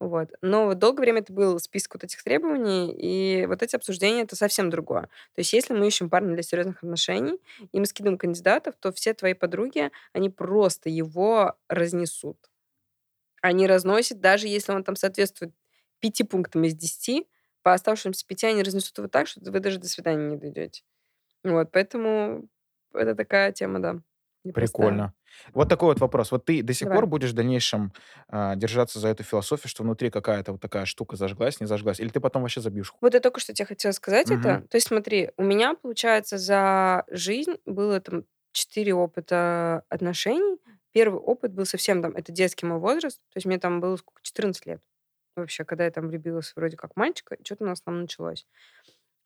Вот. Но вот долгое время это был список вот этих требований, и вот эти обсуждения это совсем другое. То есть если мы ищем парня для серьезных отношений, и мы скидываем кандидатов, то все твои подруги, они просто его разнесут. Они разносят, даже если он там соответствует пяти пунктам из десяти, по оставшимся пяти они разнесут его так, что вы даже до свидания не дойдете. Вот, поэтому это такая тема, да. Прикольно. Вот такой вот вопрос. Вот ты до сих Давай. пор будешь в дальнейшем а, держаться за эту философию, что внутри какая-то вот такая штука зажглась, не зажглась? Или ты потом вообще забьешь? Вот я только что тебе хотела сказать Мгм. это. То есть смотри, у меня, получается, за жизнь было там четыре опыта отношений. Первый опыт был совсем там, это детский мой возраст, то есть мне там было сколько, 14 лет вообще, когда я там влюбилась вроде как мальчика, и что-то у нас там началось.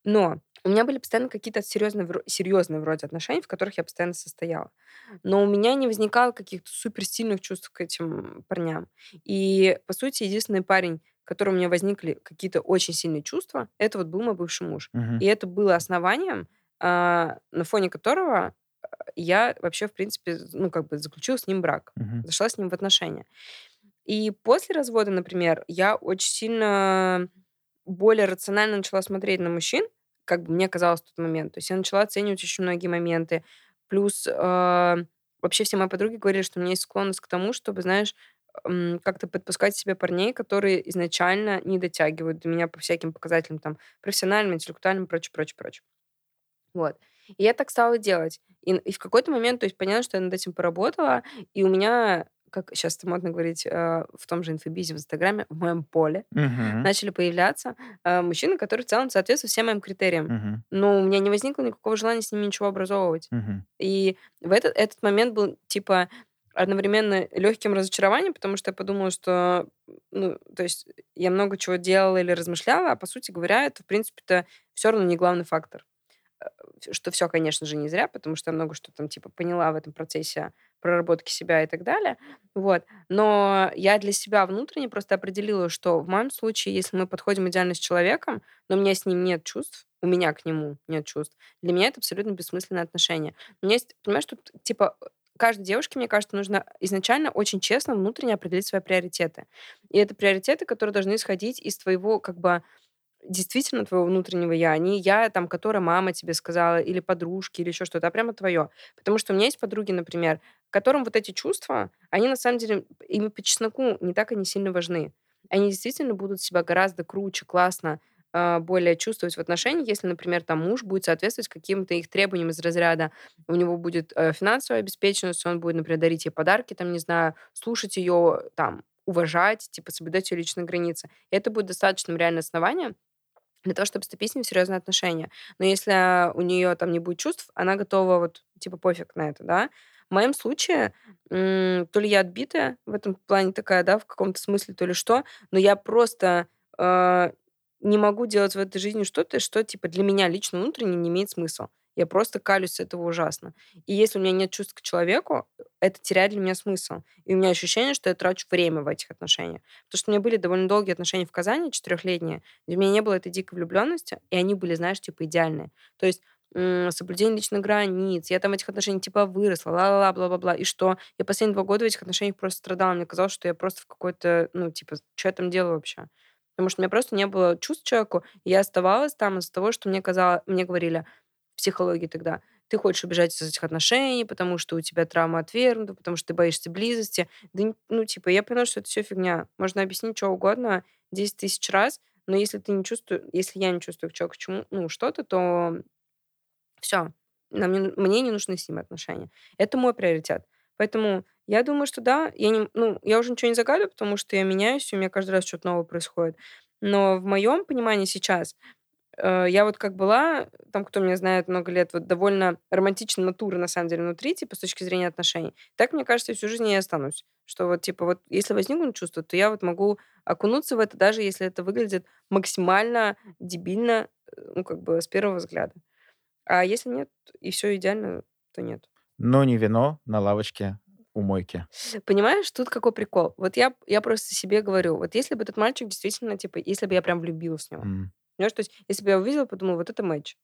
Но у меня были постоянно какие-то серьезные, серьезные вроде отношения, в которых я постоянно состояла. Но у меня не возникало каких-то суперсильных чувств к этим парням. И, по сути, единственный парень, к которому у меня возникли какие-то очень сильные чувства, это вот был мой бывший муж. Мгм. И это было основанием, а, на фоне которого а, я вообще, в принципе, ну, как бы заключила с ним брак. Мгм. Зашла с ним в отношения. И после развода, например, я очень сильно более рационально начала смотреть на мужчин, как бы мне казалось в тот момент. То есть я начала оценивать очень многие моменты. Плюс э, вообще все мои подруги говорили, что у меня есть склонность к тому, чтобы, знаешь, как-то подпускать себе парней, которые изначально не дотягивают до меня по всяким показателям, там, профессиональным, интеллектуальным, прочее, прочее, прочее. Вот. И я так стала делать. И, и в какой-то момент, то есть поняла, что я над этим поработала, и у меня как сейчас это модно говорить, э, в том же инфобизе в Инстаграме, в моем поле Мгм. начали появляться э, мужчины, которые в целом соответствуют всем моим критериям. Мгм. Но у меня не возникло никакого желания с ними ничего образовывать. Мгм. И в этот, этот момент был типа одновременно легким разочарованием, потому что я подумала, что, ну, то есть я много чего делала или размышляла, а по сути говоря, это, в принципе-то, все равно не главный фактор что все, конечно же, не зря, потому что я много что там, типа, поняла в этом процессе проработки себя и так далее. Вот. Но я для себя внутренне просто определила, что в моем случае, если мы подходим идеально с человеком, но у меня с ним нет чувств, у меня к нему нет чувств, для меня это абсолютно бессмысленное отношение. У меня есть, понимаешь, тут, типа, каждой девушке, мне кажется, нужно изначально очень честно внутренне определить свои приоритеты. И это приоритеты, которые должны исходить из твоего, как бы, действительно твоего внутреннего я, а не я, там, которая мама тебе сказала, или подружки, или еще что-то, а прямо твое. Потому что у меня есть подруги, например, которым вот эти чувства, они на самом деле, им по чесноку не так они сильно важны. Они действительно будут себя гораздо круче, классно, а, более чувствовать в отношениях, если, например, там муж будет соответствовать каким-то их требованиям из разряда, у него будет э, финансовая обеспеченность, он будет, например, дарить ей подарки, там, не знаю, слушать ее, там, уважать, типа, соблюдать ее личные границы. И это будет достаточным реально основанием для того, чтобы вступить с ним в серьезные отношения. Но если у нее там не будет чувств, она готова вот, типа, пофиг на это, да. В моем случае, то ли я отбитая в этом плане такая, да, в каком-то смысле, то ли что, но я просто э, не могу делать в этой жизни что-то, что, типа, для меня лично внутренне не имеет смысла. Я просто калюсь с этого ужасно. И если у меня нет чувств к человеку, это теряет для меня смысл. И у меня ощущение, что я трачу время в этих отношениях. Потому что у меня были довольно долгие отношения в Казани, четырехлетние, где у меня не было этой дикой влюбленности, и они были, знаешь, типа идеальные. То есть соблюдение личных границ, я там в этих отношениях типа выросла, ла-ла-ла, бла-бла-бла. И что? Я последние два года в этих отношениях просто страдала. Мне казалось, что я просто в какой-то, ну, типа, что я там делаю вообще? Потому что у меня просто не было чувств человеку, и я оставалась там из-за того, что мне казалось, мне говорили, психологии тогда. Ты хочешь убежать из этих отношений, потому что у тебя травма отвергнута, потому что ты боишься близости. Да, ну, типа, я поняла, что это все фигня. Можно объяснить что угодно 10 тысяч раз, но если ты не чувствуешь, если я не чувствую к человеку чему, ну, что-то, то все. Нам не, мне не нужны с ним отношения. Это мой приоритет. Поэтому я думаю, что да, я, не, ну, я уже ничего не загадываю, потому что я меняюсь, и у меня каждый раз что-то новое происходит. Но в моем понимании сейчас я вот как была, там, кто меня знает много лет, вот довольно романтичная натура, на самом деле, внутри, типа, с точки зрения отношений. Так, мне кажется, всю жизнь я и останусь. Что вот, типа, вот если возникнут чувства, то я вот могу окунуться в это, даже если это выглядит максимально дебильно, э, ну, как бы, с первого взгляда. А если нет, и все идеально, то нет. Но не вино на лавочке у мойки. Понимаешь, тут какой прикол? Вот я, я просто себе говорю, вот если бы этот мальчик действительно, типа, если бы я прям влюбилась в него, М. Понимаешь, то есть, если бы я увидела, подумала, вот это матч,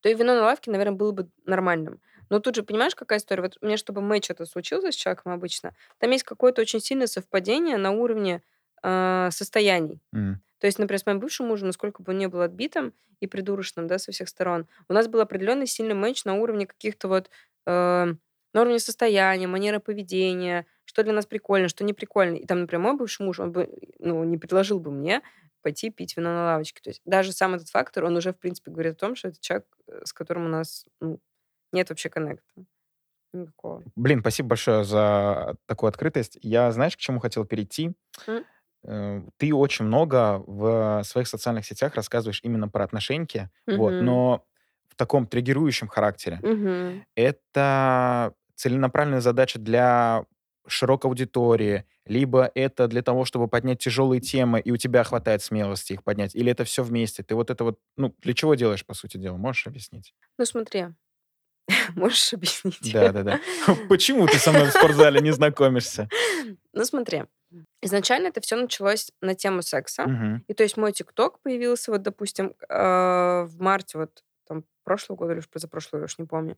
то и вино на лавке, наверное, было бы нормальным. Но тут же, понимаешь, какая история? Вот у меня, чтобы матч это случился с человеком обычно, там есть какое-то очень сильное совпадение на уровне э, состояний. М. То есть, например, с моим бывшим мужем, насколько бы он не был отбитым и придурочным, да, со всех сторон, у нас был определенный сильный матч на уровне каких-то вот, э, на уровне состояния, манеры поведения, что для нас прикольно, что не прикольно. И там, например, мой бывший муж, он бы, ну, не предложил бы мне пойти пить вино на лавочке. То есть даже сам этот фактор, он уже, в принципе, говорит о том, что это человек, э, с которым у нас ну, нет вообще коннекта никакого. Блин, спасибо большое за такую открытость. Я, знаешь, к чему хотел перейти? Э, Ты очень много в своих социальных сетях рассказываешь именно про отношеньки, вот, Мгм. но в таком триггерующем характере. Мгм. Это целенаправленная задача для широкой аудитории, либо это для того, чтобы поднять тяжелые темы, и у тебя хватает смелости их поднять, или это все вместе? Ты вот это вот, ну, для чего делаешь, по сути дела? Можешь объяснить? Ну, смотри, можешь объяснить? Да-да-да. Почему ты со мной в спортзале не знакомишься? Ну, смотри, изначально это все началось на тему секса. И то есть мой ТикТок появился, вот, допустим, э, в марте вот там прошлого года или позапрошлого, я уж не помню.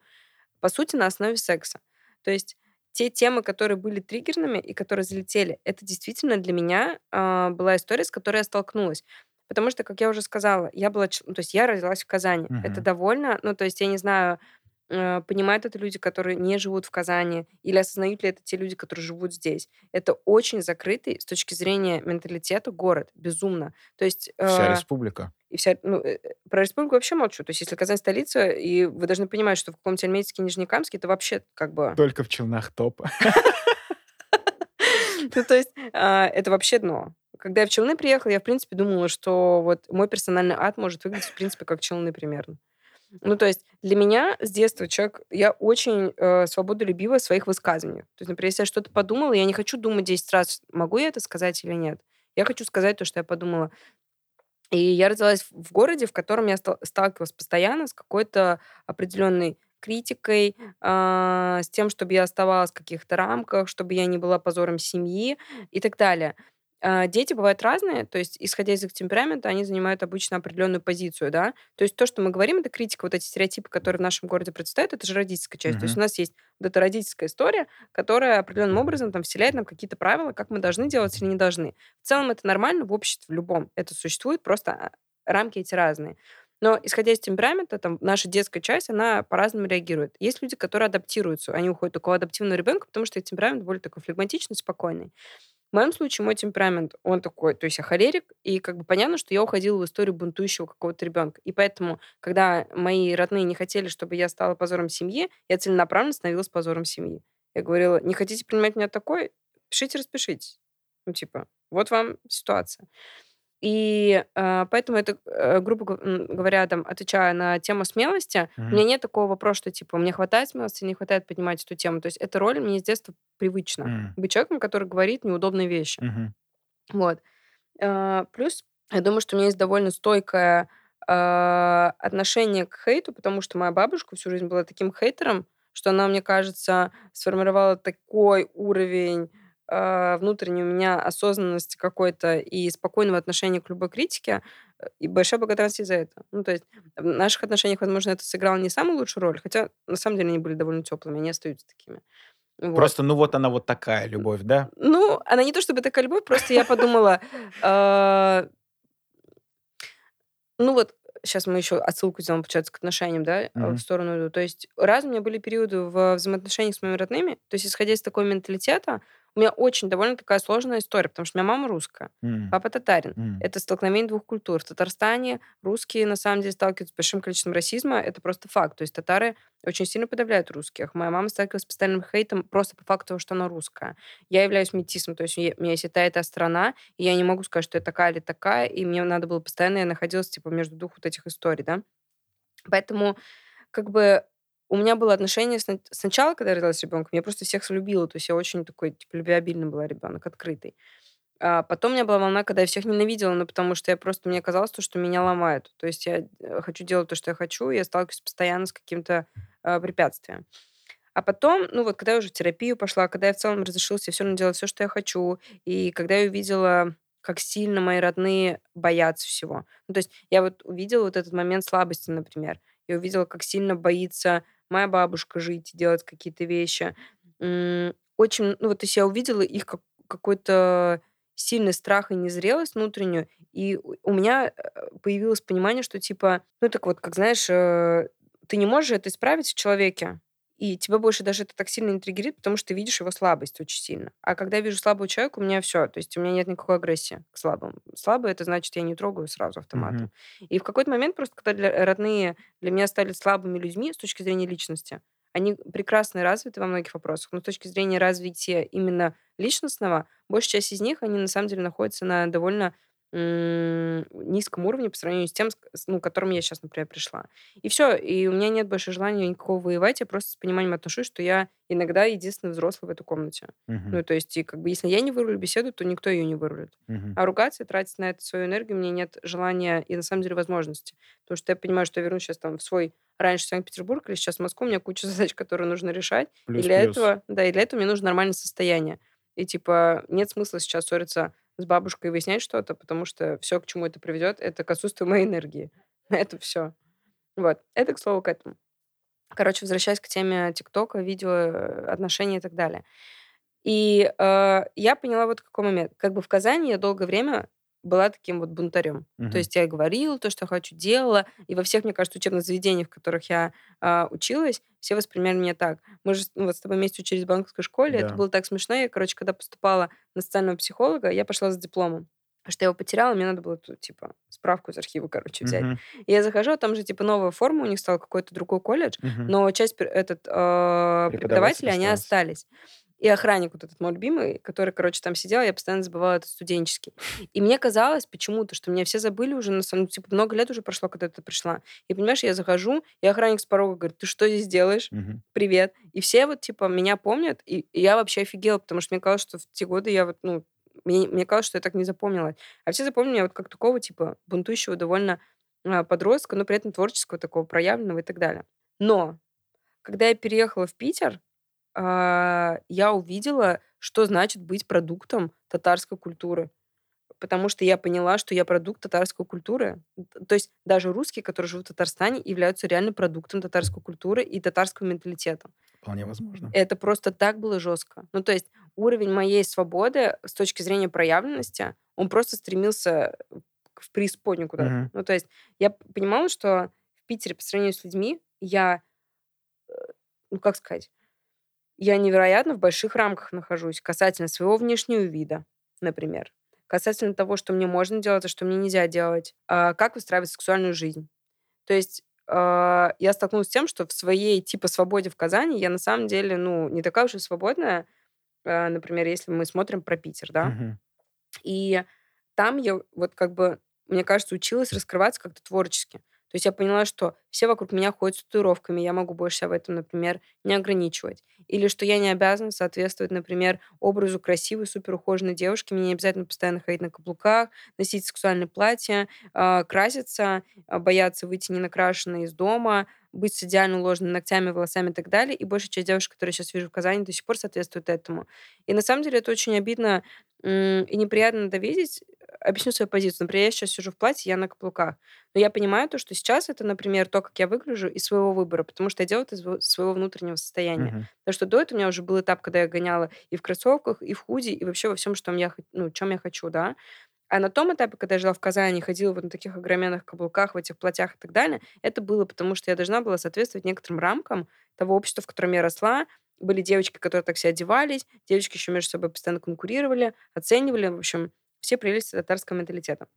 По сути, на основе секса. То есть те темы, которые были триггерными и которые залетели, это действительно для меня а, была история, с которой я столкнулась. Потому что, как я уже сказала, я была, то есть я родилась в Казани. Это Мгм. довольно, ну, то есть я не знаю, э, понимают это люди, которые не живут в Казани, или осознают ли это те люди, которые живут здесь. Это очень закрытый с точки зрения менталитета город, безумно. То есть Вся э, республика. и вся, ну, э, э, про республику вообще молчу. То есть если Казань столица, и вы должны понимать, что в каком-то Альметьевске, Нижнекамске, это вообще как бы... Только в Челнах топ. Ну, то есть а, это вообще дно. Когда я в Челны приехала, я, в принципе, думала, что вот мой персональный ад может выглядеть, в принципе, как Челны примерно. Ну, то есть для меня с детства человек, я очень э, свободолюбивая в своих высказываниях. То есть, например, если я что-то подумала, я не хочу думать 10 раз, могу я это сказать или нет. Я хочу сказать то, что я подумала. И я родилась в городе, в котором я стал- сталкивалась постоянно с какой-то определенной критикой, а, с тем, чтобы я оставалась в каких-то рамках, чтобы я не была позором семьи и так далее. А, Дети бывают разные, то есть, исходя из их темперамента, они занимают обычно определенную позицию, да. То есть то, что мы говорим, это критика, вот эти стереотипы, которые в нашем городе представляют, это же родительская часть. То есть у нас есть вот эта родительская история, которая определенным образом там вселяет нам какие-то правила, как мы должны делать или не должны. В целом это нормально в обществе, в любом. Это существует, просто а, рамки эти разные. Но исходя из темперамента, там, наша детская часть, она по-разному реагирует. Есть люди, которые адаптируются. Они уходят такого адаптивного ребенка, потому что их темперамент более такой флегматичный, спокойный. В моем случае мой темперамент, он такой, то есть я холерик, и как бы понятно, что я уходила в историю бунтующего какого-то ребенка. И поэтому, когда мои родные не хотели, чтобы я стала позором семьи, я целенаправленно становилась позором семьи. Я говорила, не хотите принимать меня такой? Пишите, распишитесь. Ну, типа, вот вам ситуация. И э, поэтому это, э, грубо говоря, там, отвечая на тему смелости, у меня нет такого вопроса, что, типа, мне хватает смелости, не хватает поднимать эту тему. То есть эта роль мне с детства привычна. М. Быть человеком, который говорит неудобные вещи. Мгм. Вот. А, Плюс, я думаю, что у меня есть довольно стойкое а, отношение к хейту, потому что моя бабушка всю жизнь была таким хейтером, что она, мне кажется, сформировала такой уровень а, внутренней у меня осознанности какой-то и спокойного отношения к любой критике, э, и большая благодарность ей за это. Ну, то есть в наших отношениях, возможно, это сыграло не самую лучшую роль, хотя на самом деле они были довольно теплыми, они остаются такими. Вот. Просто, ну вот она вот такая любовь, да? Ну, она не то чтобы такая любовь, просто я подумала, а, ну вот сейчас мы еще отсылку сделаем, получается, к отношениям, да, э, в сторону. То есть раз у меня были периоды в взаимоотношениях с моими родными, то есть исходя из такого менталитета, у меня очень довольно такая сложная история, потому что у меня мама русская, М. папа татарин. М. Это столкновение двух культур. В Татарстане русские, на самом деле, сталкиваются с большим количеством расизма. Это просто факт. То есть татары очень сильно подавляют русских. Моя мама сталкивалась с постоянным хейтом просто по факту того, что она русская. Я являюсь метисом, то есть у меня есть и та, и та страна, и я не могу сказать, что я такая или такая, и мне надо было постоянно, я находилась типа между двух вот этих историй, да. Поэтому как бы у меня было отношение сна- сначала, когда я родилась ребенком, я просто всех любила, то есть я очень такой, типа, любвеобильный была ребенок, открытый. А потом у меня была волна, когда я всех ненавидела, ну, потому что я просто, мне казалось, то, что меня ломают. То есть я э, хочу делать то, что я хочу, и я сталкиваюсь постоянно с каким-то э, препятствием. А потом, ну вот, когда я уже в терапию пошла, когда я в целом разрешила себе все равно делать все, что я хочу, и когда я увидела, как сильно мои родные боятся всего. Ну, то есть я вот увидела вот этот момент слабости, например. Я увидела, как сильно боится моя бабушка жить и делать какие-то вещи. Очень, ну вот, то есть я увидела их как, какой-то сильный страх и незрелость внутреннюю, и у у меня э, появилось понимание, что типа, ну так вот, как знаешь, э, ты не можешь это исправить в человеке, и тебя больше даже это так сильно триггерит, потому что ты видишь его слабость очень сильно. А когда я вижу слабого человека, у меня все. То есть у меня нет никакой агрессии к слабым. Слабый это значит, я не трогаю сразу автоматом. Мгм. И в какой-то момент просто, когда для- родные для меня стали слабыми людьми с точки зрения личности, они прекрасно развиты во многих вопросах, но с точки зрения развития именно личностного, большая часть из них, они на самом деле находятся на довольно м, низком уровне по сравнению с тем, с ну, к которому я щас, например, пришла. И всё. И у меня нет больше желания никакого воевать. Я просто с пониманием отношусь, что я иногда единственный взрослый в этой комнате. Мгм. Ну, то есть, и как бы если я не вырулю беседу, то никто ее не вырулит. Мгм. А ругаться и тратить на это свою энергию у меня нет желания и, на самом деле, возможности. Потому что я понимаю, что я вернусь щас там в свой раньше Санкт-Петербург или сейчас в Москву, у меня куча задач, которые нужно решать. И для плюс. этого, да, и для этого мне нужно нормальное состояние. И типа нет смысла сейчас ссориться с бабушкой выяснять что-то, потому что всё, к чему это приведет, это к отсутствию моей энергии. Это всё. Вот. Это, к слову, к этому. Короче, возвращаясь к теме "Тиктока", видео, э, отношений и так далее. И, э, я поняла вот какой момент. Как бы в Казани я долгое время была таким вот бунтарем. То Мгм. есть я говорила то, что хочу, делала. И во всех, мне кажется, учебных заведениях, в которых я, а, училась, все воспринимали меня так. Мы же ну, вот с тобой вместе учились в банковской школе. Это Да. было так смешно. Я, короче, когда поступала на социального психолога, я пошла за дипломом. Что я его потеряла, мне надо было типа, справку из архива, короче, взять. Мгм. И я захожу, а там же, типа, новая форма у них стала, какой-то другой колледж, Мгм. но часть этот, Преподаватель преподавателей, они осталась. остались. И охранник вот этот мой любимый, который, короче, там сидел, я постоянно забывала этот студенческий. И мне казалось почему-то, что меня все забыли уже, на самом типа, много лет уже прошло, когда ты пришла. И понимаешь, я захожу, и охранник с порога говорит: "Ты что здесь делаешь? Мгм. Привет". И все вот, типа, меня помнят, и и я вообще офигела, потому что мне казалось, что в те годы я вот, ну, мне мне казалось, что я так не запомнилась. А все запомнили меня вот как такого, типа, бунтующего довольно, а, подростка, но при этом творческого, такого проявленного и так далее. Но когда я переехала в Питер, а, я увидела, что значит быть продуктом татарской культуры. Потому что я поняла, что я продукт татарской культуры. То есть даже русские, которые живут в Татарстане, являются реально продуктом татарской культуры и татарского менталитета. Вполне возможно. Это просто так было жестко. Ну, то есть уровень моей свободы с точки зрения проявленности, он просто стремился в преисподнюю куда-то. Мгм. Ну, то есть я понимала, что в Питере по сравнению с людьми я, э, ну, как сказать, я невероятно в больших рамках нахожусь касательно своего внешнего вида, например, касательно того, что мне можно делать, а что мне нельзя делать, а, как выстраивать сексуальную жизнь. То есть, а, я столкнулась с тем, что в своей типа свободе в Казани я на самом деле, ну, не такая уж и свободная, а, например, если мы смотрим про Питер, да. Мгм. И там я вот как бы, мне кажется, училась раскрываться как-то творчески. То есть я поняла, что все вокруг меня ходят с татуировками, я могу больше ся в этом, например, не ограничивать. Или что я не обязана соответствовать, например, образу красивой, суперухоженной девушки. Мне не обязательно постоянно ходить на каблуках, носить сексуальные платья, а, краситься, а, бояться выйти ненакрашенной из дома, быть с идеально уложенными ногтями, волосами и так далее. И большая часть девушек, которые я щас вижу в Казани, до сих пор соответствуют этому. И на самом деле это очень обидно, и неприятно это видеть. Объясню свою позицию. Например, я щас сижу в платье, я на каблуках. Но я понимаю то, что сейчас это, например, то, как я выгляжу, из своего выбора, потому что я делаю это из св своего внутреннего состояния. Мгм. Потому что до этого у меня уже был этап, когда я гоняла и в кроссовках, и в худи, и вообще во всем, что я ну, чём я хочу, да. А на том этапе, когда я жила в Казани, ходила вот на таких огроменных каблуках, в этих платьях и так далее, это было потому, что я должна была соответствовать некоторым рамкам того общества, в котором я росла. Были девочки, которые так се одевались, девочки еще между собой постоянно конкурировали, оценивали. В общем, все прелести татарского менталитета.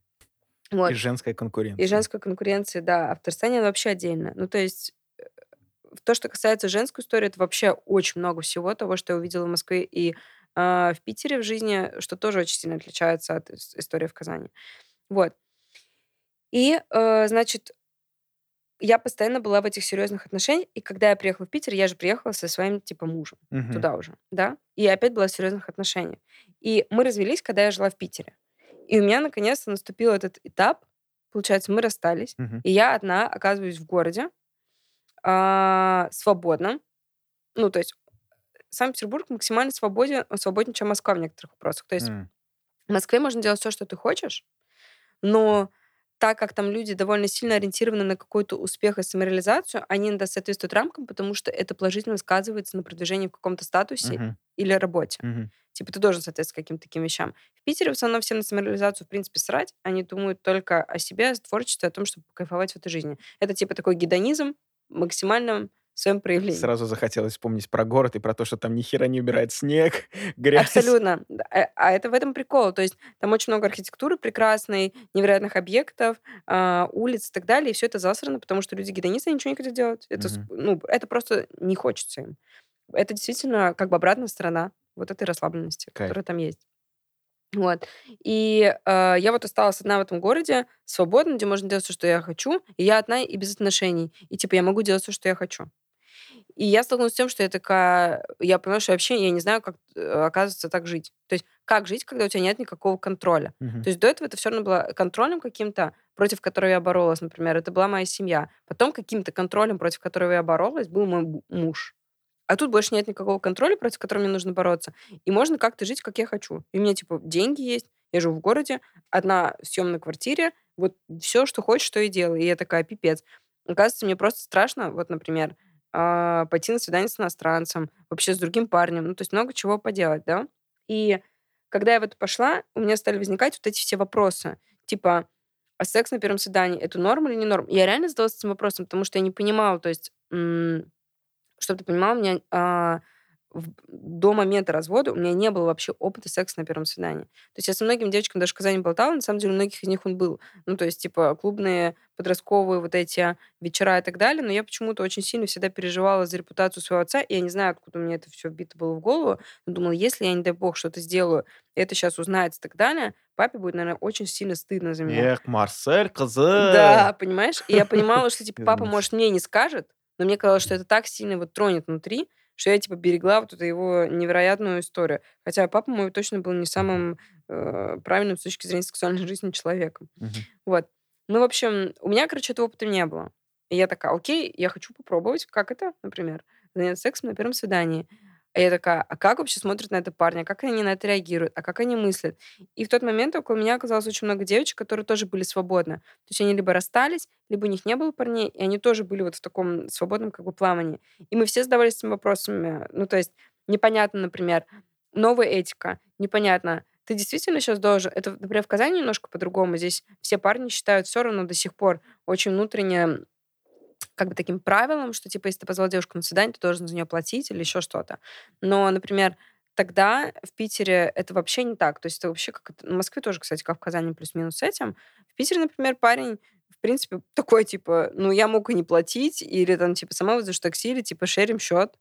И Вот. женская И конкуренция. женской конкуренции, да. А в Татарстане вообще отдельная. Ну, то есть, э, то, что касается женской истории, это вообще очень много всего того, что я увидела в Москве и, а, в Питере в жизни, что тоже очень сильно отличается от ис истории в Казани. Вот. И, э, значит я постоянно была в этих серьезных отношениях. И когда я приехала в Питер, я же приехала со своим, типа, мужем Мгм. туда уже, да. И я опять была в серьезных отношениях. И мы развелись, когда я жила в Питере. И у меня наконец-то наступил этот этап. Получается, мы расстались, Мгм. и я одна оказываюсь в городе, а, свободном. Ну, то есть Санкт-Петербург максимально свободен, свободнее, чем Москва в некоторых вопросах. То есть М. в Москве можно делать всё, что ты хочешь, но так как там люди довольно сильно ориентированы на какой-то успех и самореализацию, они иногда соответствуют рамкам, потому что это положительно сказывается на продвижении в каком-то статусе Мгм. или работе. Мгм. Типа ты должен соответствовать каким-то таким вещам. В Питере в основном все на самореализацию в принципе срать. Они думают только о себе, о творчестве, о том, чтобы покайфовать в этой жизни. Это типа такой гедонизм в своем проявлении. Сразу захотелось вспомнить про город и про то, что там ни хера не убирает снег, грязь. Абсолютно. Д а а это в этом прикол. То есть там очень много архитектуры прекрасной, невероятных объектов, а, улиц и так далее. И всё это засрано, потому что люди гедонисты, они ничего не хотят делать. Это Мгм. ну, это просто не хочется им. Это действительно как бы обратная сторона вот этой расслабленности, Кайф. которая там есть. Вот. И э, я вот осталась одна в этом городе, свободно, где можно делать все, что я хочу. И я одна и без отношений. И типа я могу делать все, что я хочу. И я столкнулась с тем, что я такая... Я понимаю, что вообще я не знаю, как, э, оказывается, так жить. То есть как жить, когда у тебя нет никакого контроля? Мгм. То есть до этого это все равно было контролем каким-то, против которого я боролась, например. Это была моя семья. Потом каким-то контролем, против которого я боролась, был мой муж. А тут больше нет никакого контроля, против которого мне нужно бороться. И можно как-то жить, как я хочу. И у меня, типа, деньги есть, я живу в городе, одна в съемной квартире, вот все, что хочешь, что и делаю. И я такая, пипец. Оказывается, мне просто страшно, вот, например, а, пойти на свидание с иностранцем, вообще с другим парнем, ну, то есть много чего поделать, да. И когда я в это пошла, у меня стали возникать вот эти все вопросы, типа, а секс на первом свидании это норм или не норм? Я реально задалась этим вопросом, потому что я не понимала, то есть, чтобы ты понимала, у меня в- до момента развода у меня не было вообще опыта секса на первом свидании. То есть я со многими девочками даже в Казани болтала, на самом деле у многих из них он был. Ну, то есть, типа, клубные, подростковые вот эти вечера и так далее, но я почему-то очень сильно всегда переживала за репутацию своего отца, и я не знаю, откуда меня это все вбито было в голову, но думала, если я, не дай бог, что-то сделаю, это сейчас узнается и так далее, папе будет, наверное, очень сильно стыдно за меня. Эх, Марсель, козы! Да, понимаешь? И я понимала, что, типа, папа, может, мне не скажет, но мне казалось, что это так сильно вот тронет внутри, что я, типа, берегла вот эту его невероятную историю. Хотя папа мой точно был не самым э, правильным с точки зрения сексуальной жизни человеком. Мгм. Вот. Ну, в общем, у меня, короче, этого опыта не было. И я такая, окей, я хочу попробовать, как это, например, заняться сексом на первом свидании. А я такая, а как вообще смотрят на это парни? Как они на это реагируют? А как они мыслят? И в тот момент около меня оказалось очень много девочек, которые тоже были свободны. То есть они либо расстались, либо у них не было парней, и они тоже были вот в таком свободном как бы плавании. И мы все задавались этими вопросами. Ну, то есть непонятно, например, новая этика, непонятно, ты действительно сейчас должен... Это, например, в Казани немножко по-другому. Здесь все парни считают все равно до сих пор очень внутренне как бы таким правилом, что типа, если ты позвал девушку на свидание, ты должен за нее платить или еще что-то. Но, например, тогда в Питере это вообще не так. То есть это вообще как... В Москве тоже, кстати, как в Казани, плюс-минус с этим. В Питере, например, парень в принципе, такой, типа, ну, я мог и не платить, или там, типа, сама вызовешь такси, или, типа, шерим счет.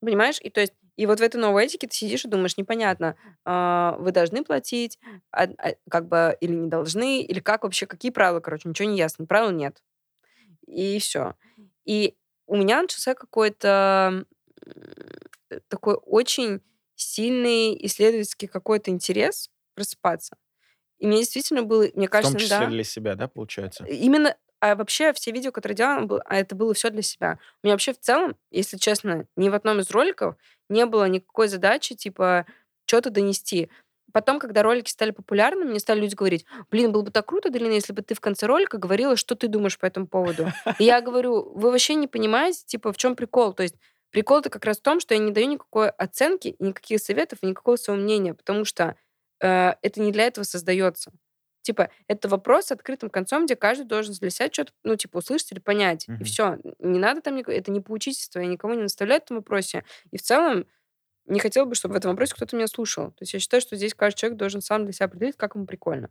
Понимаешь? И то есть, и вот в этой новой этике ты сидишь и думаешь, непонятно, а, вы должны платить, а- а, как бы, или не должны, или как вообще, какие правила, короче, ничего не ясно. Правил нет. И все. И у меня начался какой-то такой очень сильный исследовательский какой-то интерес просыпаться. И мне действительно было, мне В том кажется, числе да, для себя, да, получается? именно, а вообще все видео, которые я делала, а это было все для себя. У меня вообще в целом, если честно, ни в одном из роликов не было никакой задачи, типа, что-то донести. Потом, когда ролики стали популярны, мне стали люди говорить, блин, было бы так круто, Дарина, если бы ты в конце ролика говорила, что ты думаешь по этому поводу. И я говорю, вы вообще не понимаете, типа, в чем прикол? То есть прикол-то как раз в том, что я не даю никакой оценки, никаких советов и никакого своего мнения, потому что э, это не для этого создается. Типа, это вопрос с открытым концом, где каждый должен для себя что-то, ну, типа, услышать или понять. И Мгм. все. Не надо там, это не поучительство, я никого не наставляю в этом вопросе. И в целом не хотела бы, чтобы в этом вопросе кто-то меня слушал. То есть я считаю, что здесь каждый человек должен сам для себя определить, как ему прикольно.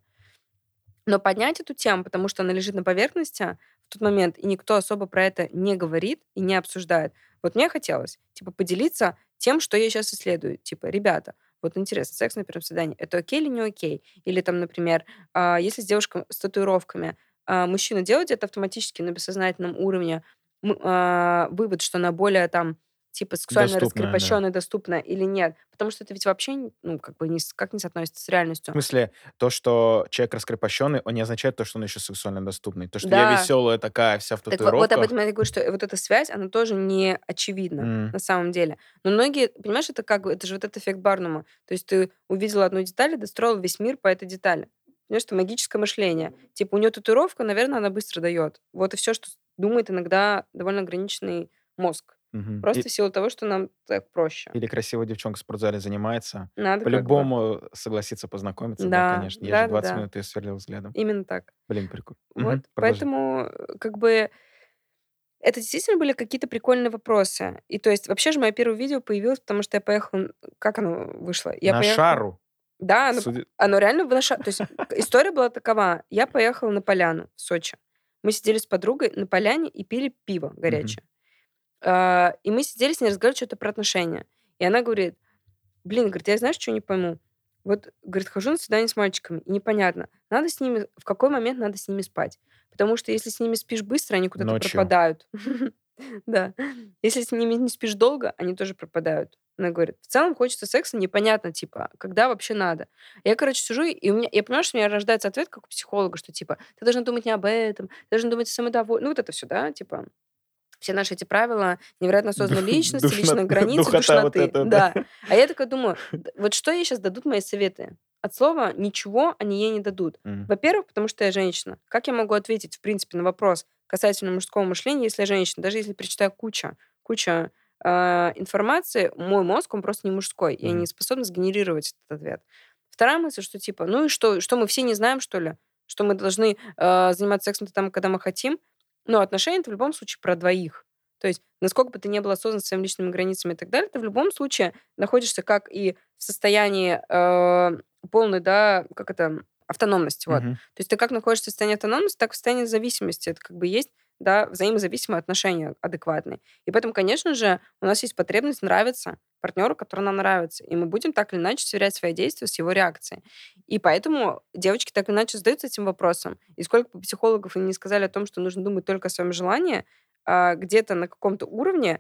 Но поднять эту тему, потому что она лежит на поверхности в тот момент, и никто особо про это не говорит и не обсуждает. Вот мне хотелось, типа, поделиться тем, что я сейчас исследую. Типа, ребята, вот интересно, секс на первом свидании, это окей или не окей? Или там, например, а, если с девушкой с татуировками, а, мужчина делает это автоматически на бессознательном уровне, а, вывод, что она более там типа сексуально Доступная, да. раскрепощенная, доступная или нет. Потому что это ведь вообще, ну, как бы, с- как не соотносится с В реальностью. смысле, то, что человек раскрепощенный, он не означает то, что он еще сексуально доступный. То, что я Да. веселая такая, вся в Так вот, вот об татуировках. этом я говорю, что вот эта связь, она тоже не очевидна М. на самом деле. Но многие, понимаешь, это как, бы- это же вот этот эффект Барнума. То есть ты увидела одну деталь и достроил весь мир по этой детали. Понимаешь, это магическое мышление. Типа у нее татуировка, наверное, она быстро дает. Вот и все, что думает иногда довольно ограниченный мозг. Мгм. Просто И- в силу того, что нам так проще. Или красивая девчонка в спортзале занимается. Надо бы... По-любому согласиться познакомиться, да, Да, конечно. Я же да, да, 20 да. минут ее сверлил взглядом. Именно так. Блин, прикольно. Вот, поэтому э, как бы это действительно были какие-то прикольные вопросы. И то есть вообще же мое первое видео появилось, потому что я поехала... Как оно вышло? Я На поехала- шару. Да, оно, Суди- оно реально в наша... То есть история была такова. Я поехала на поляну в Сочи. Мы сидели с подругой на поляне и пили пиво горячее. А, И мы сидели с ней, разговаривали что-то про отношения. И она говорит, блин, говорит, я знаешь, что не пойму? Вот, говорит, хожу на свидание с мальчиками, и непонятно, надо с ними, в какой момент надо с ними спать. Потому что если с ними спишь быстро, они куда-то Ночью. пропадают. Да. Если с ними не спишь долго, они тоже пропадают. Она говорит, в целом хочется секса, непонятно, типа, когда вообще надо. Я, короче, сижу, и у меня, я понимаю, что у меня рождается ответ, как у психолога, что, типа, ты должна думать не об этом, ты должна думать о самодовольстве. Ну, вот это все, да, типа, все наши эти правила невероятно осознанной личности, Душно- личной границы, духота вот душноты. да. да. А я такая думаю, вот что ей сейчас дадут мои советы? От слова ничего они ей не дадут. Во-первых, потому что я женщина. Как я могу ответить, в принципе, на вопрос касательно мужского мышления, если я женщина? Даже если прочитаю куча, куча э, информации, мой мозг, он просто не мужской. Я не способна сгенерировать этот ответ. Вторая мысль, что типа, ну и что, что мы все не знаем, что ли? Что мы должны э, заниматься сексом там, когда мы хотим? Но отношения это в любом случае про двоих. То есть, насколько бы ты не был осознан своими личными границами и так далее, ты в любом случае находишься как и в состоянии э, полной, да, как это, автономности. Вот. Мгм. То есть ты как находишься в состоянии автономности, так и в состоянии зависимости. Это как бы есть да, взаимозависимые отношения адекватные. И поэтому, конечно же, у нас есть потребность нравиться партнеру, который нам нравится. И мы будем так или иначе сверять свои действия с его реакцией. И поэтому девочки так или иначе задаются этим вопросом. И сколько бы психологов им не сказали о том, что нужно думать только о своем желании, а, где-то на каком-то уровне,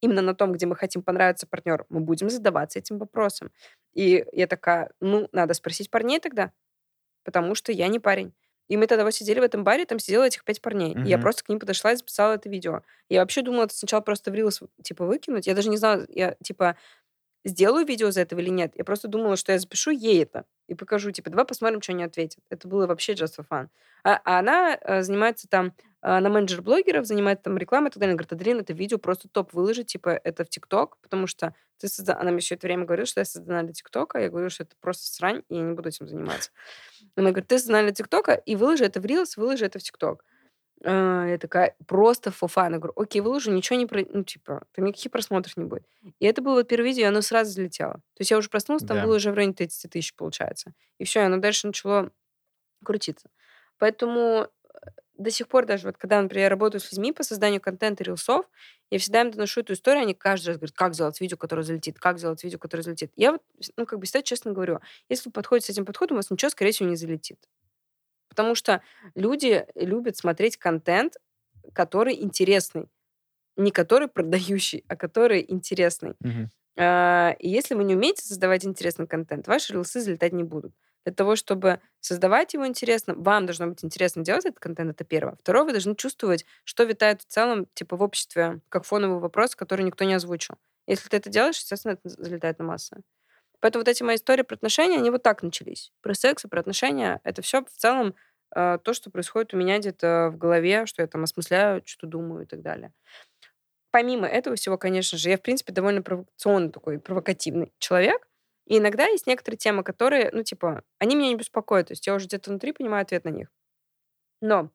именно на том, где мы хотим понравиться партнеру, мы будем задаваться этим вопросом. И я такая, ну, надо спросить парней тогда, потому что я не парень. И мы тогда вот сидели в этом баре, там сидело этих пять парней. И я просто к ним подошла и записала это видео. Я вообще думала это сначала просто в Reels, типа, выкинуть. Я даже не знала, я, типа, сделаю видео из этого или нет. Я просто думала, что я запишу ей это и покажу, типа, давай посмотрим, что они ответят. Это было вообще just for fun. А, а она э, занимается там, она менеджер блогеров, занимается там рекламой и так далее. Она говорит, Аделина, это видео просто топ выложить, типа, это в ТикТок, потому что ты созда... Она мне все это время говорила, что я создана для ТикТока. Я говорю, что это просто срань, и я не буду этим заниматься. Она говорит, ты создана для ТикТока, и выложи это в Reels, выложи это в ТикТок. А, Я такая, просто fun. Я говорю, окей, выложу, ничего не про... Ну, типа, там никаких просмотров не будет. И это было вот первое видео, и оно сразу залетело. То есть я уже проснулась, там Да. было уже в районе 30 тысяч, получается. И все, и оно дальше начало крутиться. Поэтому до сих пор даже, вот когда, например, я работаю с людьми по созданию контента рилсов, я всегда им доношу эту историю, они каждый раз говорят, как сделать видео, которое залетит, как сделать видео, которое залетит. Я вот, ну, как бы всегда честно говорю, если вы подходите с этим подходом, у вас ничего, скорее всего, не залетит. Потому что люди любят смотреть контент, который интересный. Не который продающий, а который интересный. А, И если вы не умеете создавать интересный контент, ваши рилсы залетать не будут. Для того, чтобы создавать его интересно, вам должно быть интересно делать этот контент, это первое. Второе, вы должны чувствовать, что витает в целом, типа, в обществе, как фоновый вопрос, который никто не озвучил. Если ты это делаешь, естественно, это залетает на массы. Поэтому вот эти мои истории про отношения, они вот так начались. Про секс и про отношения. Это все в целом э, то, что происходит у меня где-то в голове, что я там осмысляю, что думаю и так далее. Помимо этого всего, конечно же, я, в принципе, довольно провокационный такой, провокативный человек. И иногда есть некоторые темы, которые, ну, типа, они меня не беспокоят. То есть я уже где-то внутри понимаю ответ на них. Но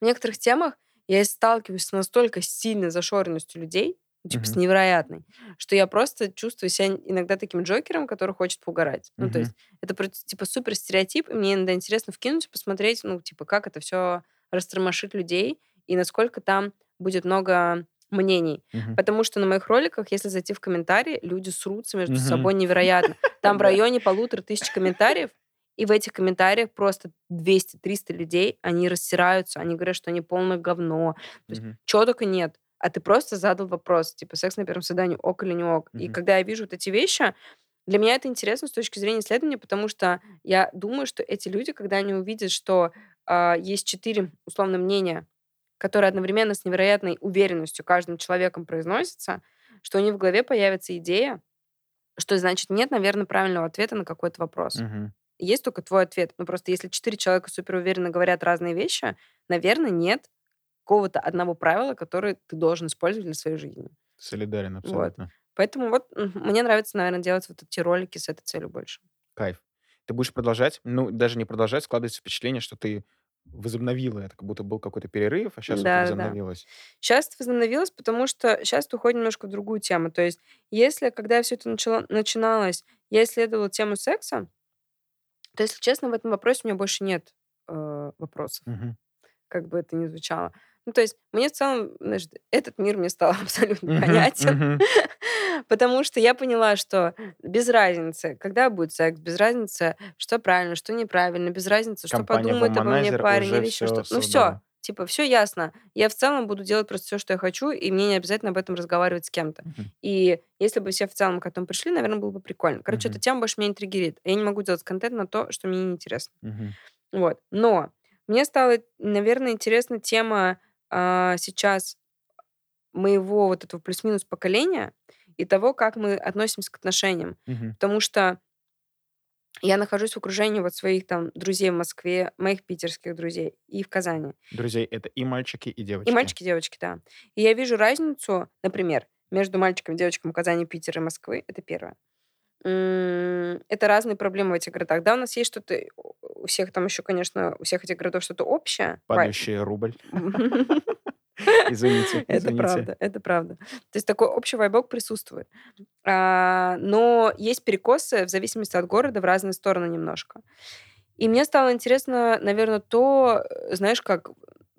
в некоторых темах я сталкиваюсь с настолько сильной зашоренностью людей, ну, типа, с Мгм. невероятной, что я просто чувствую себя иногда таким Джокером, который хочет поугарать. Ну, то есть это, типа, супер стереотип, и мне иногда интересно вкинуть и посмотреть, ну, типа, как это все растормошит людей, и насколько там будет много мнений. Мгм. Потому что на моих роликах, если зайти в комментарии, люди срутся между Мгм. собой невероятно. Там в районе полутора тысяч комментариев, и в этих комментариях просто 200-300 людей, они рассираются, они говорят, что они полное говно. То есть Мгм. чего только нет. А ты просто задал вопрос, типа, секс на первом свидании ок или не ок. И Мгм. когда я вижу вот эти вещи, для меня это интересно с точки зрения исследования, потому что я думаю, что эти люди, когда они увидят, что а, есть четыре условно мнения, которые одновременно с невероятной уверенностью каждым человеком произносятся, что у них в голове появится идея, что значит нет, наверное, правильного ответа на какой-то вопрос. Мгм. Есть только твой ответ. Ну, просто если четыре человека суперуверенно говорят разные вещи, наверное, нет какого-то одного правила, которое ты должен использовать для своей жизни. Солидарен Вот. абсолютно. Поэтому вот мне нравится, наверное, делать вот эти ролики с этой целью больше. Кайф. Ты будешь продолжать? Ну, даже не продолжать, складывается впечатление, что ты возобновила это, как будто был какой-то перерыв, а сейчас это Да, да, да. возобновилось. Сейчас это возобновилось, потому что сейчас это уходит немножко в другую тему. То есть, если, когда все это начало, начиналось, я исследовала тему секса, то, если честно, в этом вопросе у меня больше нет э, вопросов, Мгм. как бы это ни звучало. Ну, то есть, мне в целом, знаешь, этот мир мне стал абсолютно Мгм, понятен. мгм. Потому что я поняла, что без разницы, когда будет секс, без разницы, что правильно, что неправильно, без разницы, что Компания подумает обо мне парень или еще что-то. Ну все, типа, все ясно. Я в целом буду делать просто все, что я хочу, и мне не обязательно об этом разговаривать с кем-то. Мгм. И если бы все в целом к этому пришли, наверное, было бы прикольно. Короче, эта Мгм. тема больше меня триггерит. Я не могу делать контент на то, что мне неинтересно. Мгм. Вот. Но мне стала, наверное, интересна тема а, сейчас моего вот этого плюс-минус поколения и того, как мы относимся к отношениям. Мгм. Потому что я нахожусь в окружении вот своих там друзей в Москве, моих питерских друзей и в Казани. Друзей это и мальчики, и И девочки. мальчики, и девочки, да. И я вижу разницу, например, между мальчиком и девочкой Казани, Питера и Москвы. Это первое. Это разные проблемы в этих городах. Да, у нас есть что-то, у всех там еще, конечно, у всех этих городов что-то общее. Падающий рубль. Извините, Это правда, это правда. То есть такой общий вайбок присутствует. А, но есть перекосы в зависимости от города в разные стороны немножко. И мне стало интересно, наверное, то, э, знаешь, как...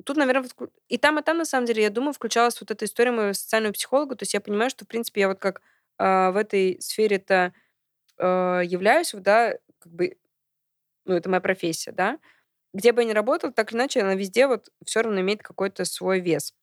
Тут, наверное, и там, и там, на самом деле, я думаю, включалась вот эта история моего социального психолога. То есть я понимаю, что, в принципе, я вот как а, в этой сфере-то а, являюсь, да, как бы, ну, это моя профессия, да. Где бы я ни работала, так или иначе, она везде вот все равно имеет какой-то свой вес.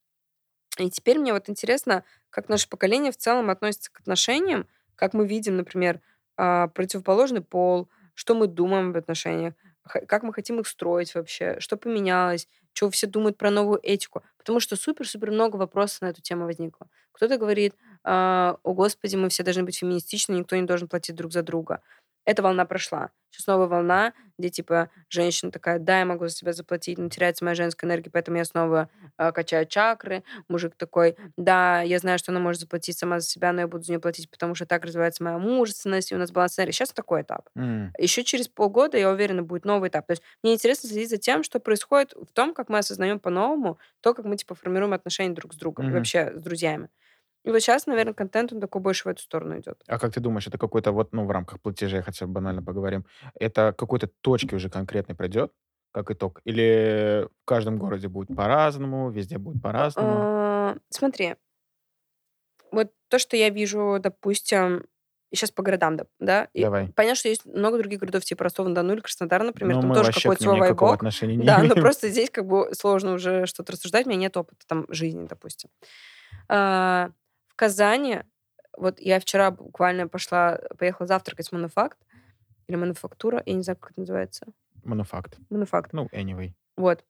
И теперь мне вот интересно, как наше поколение в целом относится к отношениям, как мы видим, например, а, противоположный пол, что мы думаем об отношениях, как мы хотим их строить вообще, что поменялось, что все думают про новую этику. Потому что супер-супер много вопросов на эту тему возникло. Кто-то говорит, а, о господи, мы все должны быть феминистичны, никто не должен платить друг за друга. Эта волна прошла. Сейчас новая волна, где типа женщина такая, да, я могу за себя заплатить, но теряется моя женская энергия, поэтому я снова а, качаю чакры. Мужик такой, да, я знаю, что она может заплатить сама за себя, но я буду за нее платить, потому что так развивается моя мужественность, и у нас баланс энергии. Сейчас такой этап. М, Еще через полгода, я уверена, будет новый этап. То есть мне интересно следить за тем, что происходит в том, как мы осознаем по-новому то, как мы типа формируем отношения друг с другом, и Мгм. вообще с друзьями. И вот сейчас, наверное, контент, он такой больше в эту сторону идет. А как ты думаешь, это какой-то вот, ну, в рамках платежей, хотя бы банально поговорим, это какой-то точки уже конкретной придет, как итог? Или в каждом городе будет по-разному, везде будет по-разному? А, Смотри, вот то, что я вижу, допустим, сейчас по городам, да, и Давай. понятно, что есть много других городов, типа Ростов-на-Дону или Краснодар, например, Ну, там тоже какой-то свой вайбок. отношения не Да, но имеем. просто здесь как бы сложно уже что-то рассуждать, у меня нет опыта там жизни, допустим. А, В Казани, вот я вчера буквально пошла, поехала завтракать в Мануфакт, или Мануфактура, я не знаю, как это называется. Мануфакт. Мануфакт. Ну, anyway. Вот.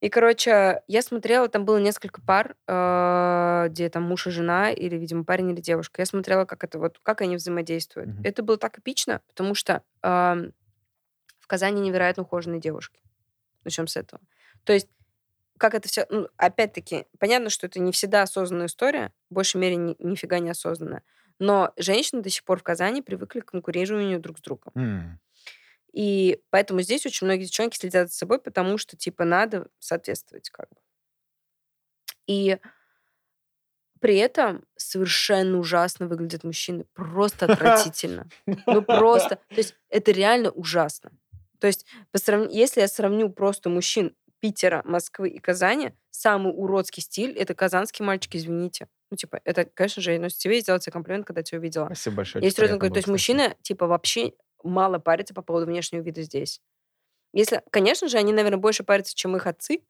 И, короче, я смотрела, там было несколько пар, э, где там муж и жена, или, видимо, парень или девушка. Я смотрела, как это вот, как они взаимодействуют. Мгм. Это было так эпично, потому что ам, в Казани невероятно ухоженные девушки. Начнем с этого. То есть, как это все... Ну, опять-таки, понятно, что это не всегда осознанная история, в большей мере ни- нифига не осознанная. Но женщины до сих пор в Казани привыкли к конкурированию друг с другом. М, И поэтому здесь очень многие девчонки следят за собой, потому что, типа, надо соответствовать как бы. И при этом совершенно ужасно выглядят мужчины. Просто отвратительно. Ну, просто. То есть это реально ужасно. То есть по срав- если я сравню просто мужчин Питера, Москвы и Казани, самый уродский стиль — это казанские мальчики, извините. Ну, типа, это, конечно же, я носит тебе и сделать себе комплимент, когда тебя увидела. Спасибо большое. Я очень серьезно говорю, то есть мужчины, типа, вообще мало парятся по поводу внешнего вида здесь. Если, конечно же, они, наверное, больше парятся, чем их отцы,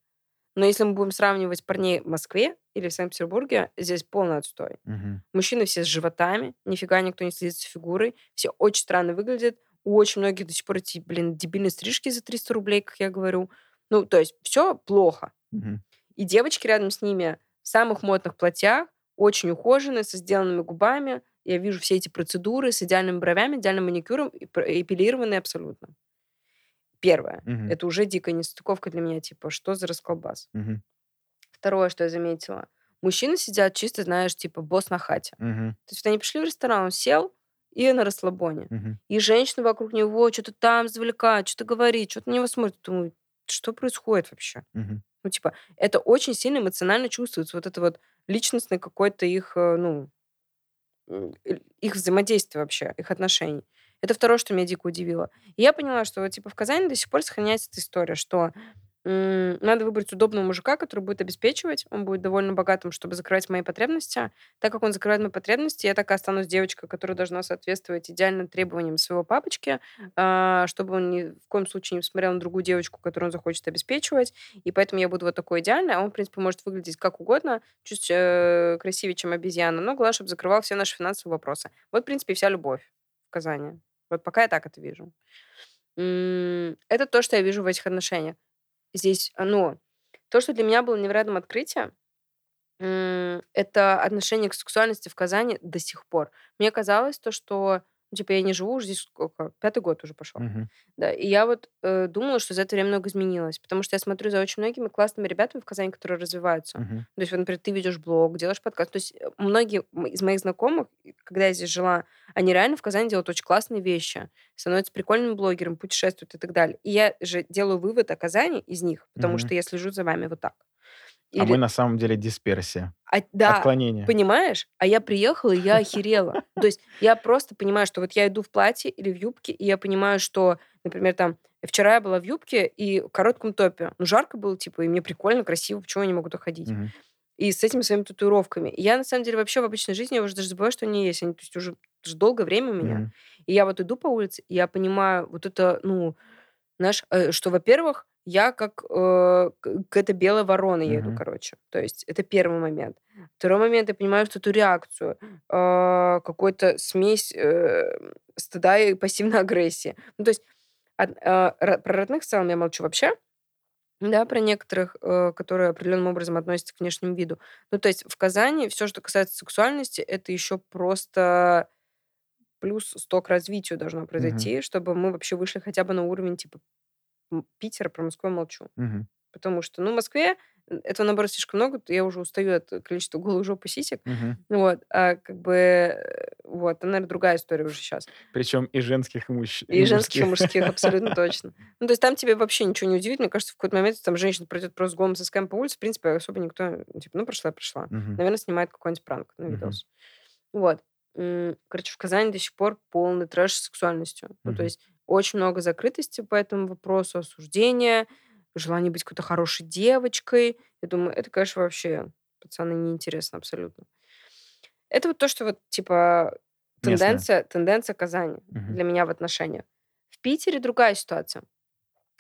но если мы будем сравнивать парней в Москве или в Санкт-Петербурге, здесь полный отстой. Мгм. Мужчины все с животами, нифига никто не следит за фигурой, все очень странно выглядят, у очень многих до сих пор эти, блин, дебильные стрижки за 300 рублей, как я говорю. Ну, то есть все плохо. Мгм. И девочки рядом с ними в самых модных платьях, очень ухоженные, со сделанными губами. Я вижу все эти процедуры с идеальными бровями, идеальным маникюром, эпилированные абсолютно. Первое. Мгм. Это уже дикая нестыковка для меня, типа, что за расколбас? Мгм. Второе, что я заметила. Мужчины сидят чисто, знаешь, типа, босс на хате. Мгм. То есть они пришли в ресторан, он сел, и на расслабоне. Мгм. И женщины вокруг него что-то там завлекают, что-то говорит, что-то на него смотрит. Думаю, что происходит вообще? Мгм. Ну, типа, это очень сильно эмоционально чувствуется. Вот это вот личностный какой-то их, э, ну, их взаимодействие вообще, их отношений. Это второе, что меня дико удивило. И я поняла, что типа, в Казани до сих пор сохраняется эта история, что надо выбрать удобного мужика, который будет обеспечивать, он будет довольно богатым, чтобы закрывать мои потребности. Так как он закрывает мои потребности, я так и останусь девочкой, которая должна соответствовать идеальным требованиям своего папочки, а, чтобы он ни в коем случае не посмотрел на другую девочку, которую он захочет обеспечивать. И поэтому я буду вот такой идеальной, а он, в принципе, может выглядеть как угодно, чуть э, красивее, чем обезьяна, но главное, чтобы закрывал все наши финансовые вопросы. Вот, в принципе, вся любовь в Казани. Вот пока я так это вижу. Это то, что я вижу в этих отношениях здесь, ну, то, что для меня было невероятным открытием, это отношение к сексуальности в Казани до сих пор. Мне казалось то, что ну, типа, я не живу уже здесь сколько? Пятый год уже пошел. Мгм. Да, и я вот э, думала, что за это время много изменилось, потому что я смотрю за очень многими классными ребятами в Казани, которые развиваются. Мгм. То есть, вот, например, ты ведешь блог, делаешь подкаст. То есть э, многие из моих знакомых, когда я здесь жила, они реально в Казани делают очень классные вещи, становятся прикольными блогерами, путешествуют и так далее. И я же делаю вывод о Казани из них, потому Мгм. что я слежу за вами вот так. А мы на самом деле дисперсия. А, да, Отклонение. понимаешь? А я приехала, и я охерела. То есть я просто понимаю, что вот я иду в платье или в юбке, и я понимаю, что, например, там, вчера я была в юбке и в коротком топе. Ну, жарко было, типа, и мне прикольно, красиво, почему я не могу туда ходить? Мгм. И с этими своими татуировками. Я, на самом деле, вообще в обычной жизни, я уже даже забываю, что они есть. Они, то есть, уже, уже долгое время у меня. Мгм. И я вот иду по улице, и я понимаю вот это, ну, знаешь, э, что, во-первых, я как э, какая-то белая ворона еду, Мгм. короче. То есть это первый момент. Второй момент, я понимаю что эту реакцию, э, какой-то смесь э, стыда и пассивной агрессии. Ну, то есть от- э, ро- про родных в целом я молчу вообще, да, про некоторых, э, которые определенным образом относятся к внешнему виду. Ну, то есть в Казани все, что касается сексуальности, это еще просто плюс 100 к развитию должно произойти, чтобы мы вообще вышли хотя бы на уровень типа Питера, про Москву молчу. Мгм. Потому что, ну, в Москве э, этого, наоборот, слишком много. Я уже устаю от количества голых жоп и сисек. Мгм. Вот. А как бы, э, вот, это, наверное, другая история уже сейчас. Причем и женских, и, мужч... И женских, и мужских. мужских, абсолютно точно. Ну, то есть там тебе вообще ничего не удивит. Мне кажется, в какой-то момент там женщина пройдет просто с голым сосками по улице, в принципе, особо никто, типа, ну, прошла, прошла. Мгм. Наверное, снимает какой-нибудь пранк на видос. Вот. М, Короче, в Казани до сих пор полный трэш с сексуальностью. Ну, то есть очень много закрытости по этому вопросу, осуждения, желание быть какой-то хорошей девочкой. Я думаю, это, конечно, вообще, пацаны, неинтересно абсолютно. Это вот то, что вот, типа, тенденция, тенденция Казани Мгм. для меня в отношениях. В Питере другая ситуация.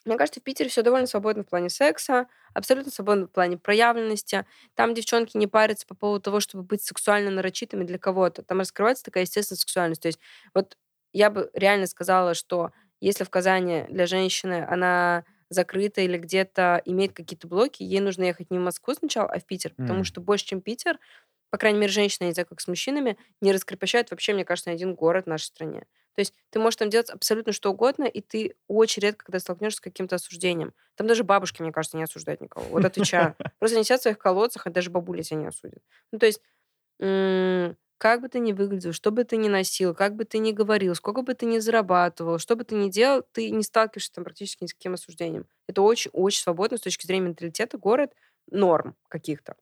Мне кажется, в Питере все довольно свободно в плане секса, абсолютно свободно в плане проявленности. Там девчонки не парятся по поводу того, чтобы быть сексуально нарочитыми для кого-то. Там раскрывается такая естественная сексуальность. То есть вот я бы реально сказала, что если в Казани для женщины она закрыта или где-то имеет какие-то блоки, ей нужно ехать не в Москву сначала, а в Питер. Потому М. что больше, чем Питер, по крайней мере, женщины, я не знаю, как с мужчинами, не раскрепощают вообще, мне кажется, ни один город в нашей стране. То есть ты можешь там делать абсолютно что угодно, и ты очень редко, когда столкнешься с каким-то осуждением. Там даже бабушки, мне кажется, не осуждают никого. Вот отвечаю. Просто они сидят в своих колодцах, и даже бабули тебя не осудят. Ну, то есть, как бы ты ни выглядел, что бы ты ни носил, как бы ты ни говорил, сколько бы ты ни зарабатывал, что бы ты ни делал, ты не сталкиваешься там практически ни с каким осуждением. Это очень-очень свободно с точки зрения менталитета город, норм каких-то.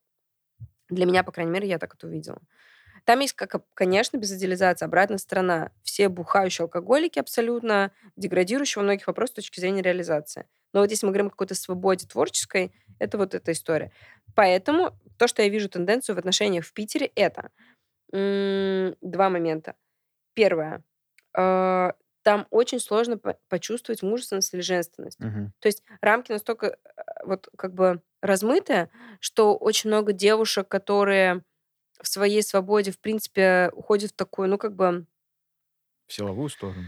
Для меня, по крайней мере, я так это увидела. Там есть, как, конечно, без идеализации, обратная сторона. Все бухающие алкоголики абсолютно, деградирующие во многих вопросах с точки зрения реализации. Но вот если мы говорим о какой-то свободе творческой, это вот эта история. Поэтому то, что я вижу тенденцию в отношениях в Питере, это два момента. Первое. э, Там очень сложно по- почувствовать мужественность или женственность. Мгм. То есть рамки настолько э, вот как бы размытые, что очень много девушек, которые в своей свободе, в принципе, уходят в такую, ну, как бы... В силовую сторону.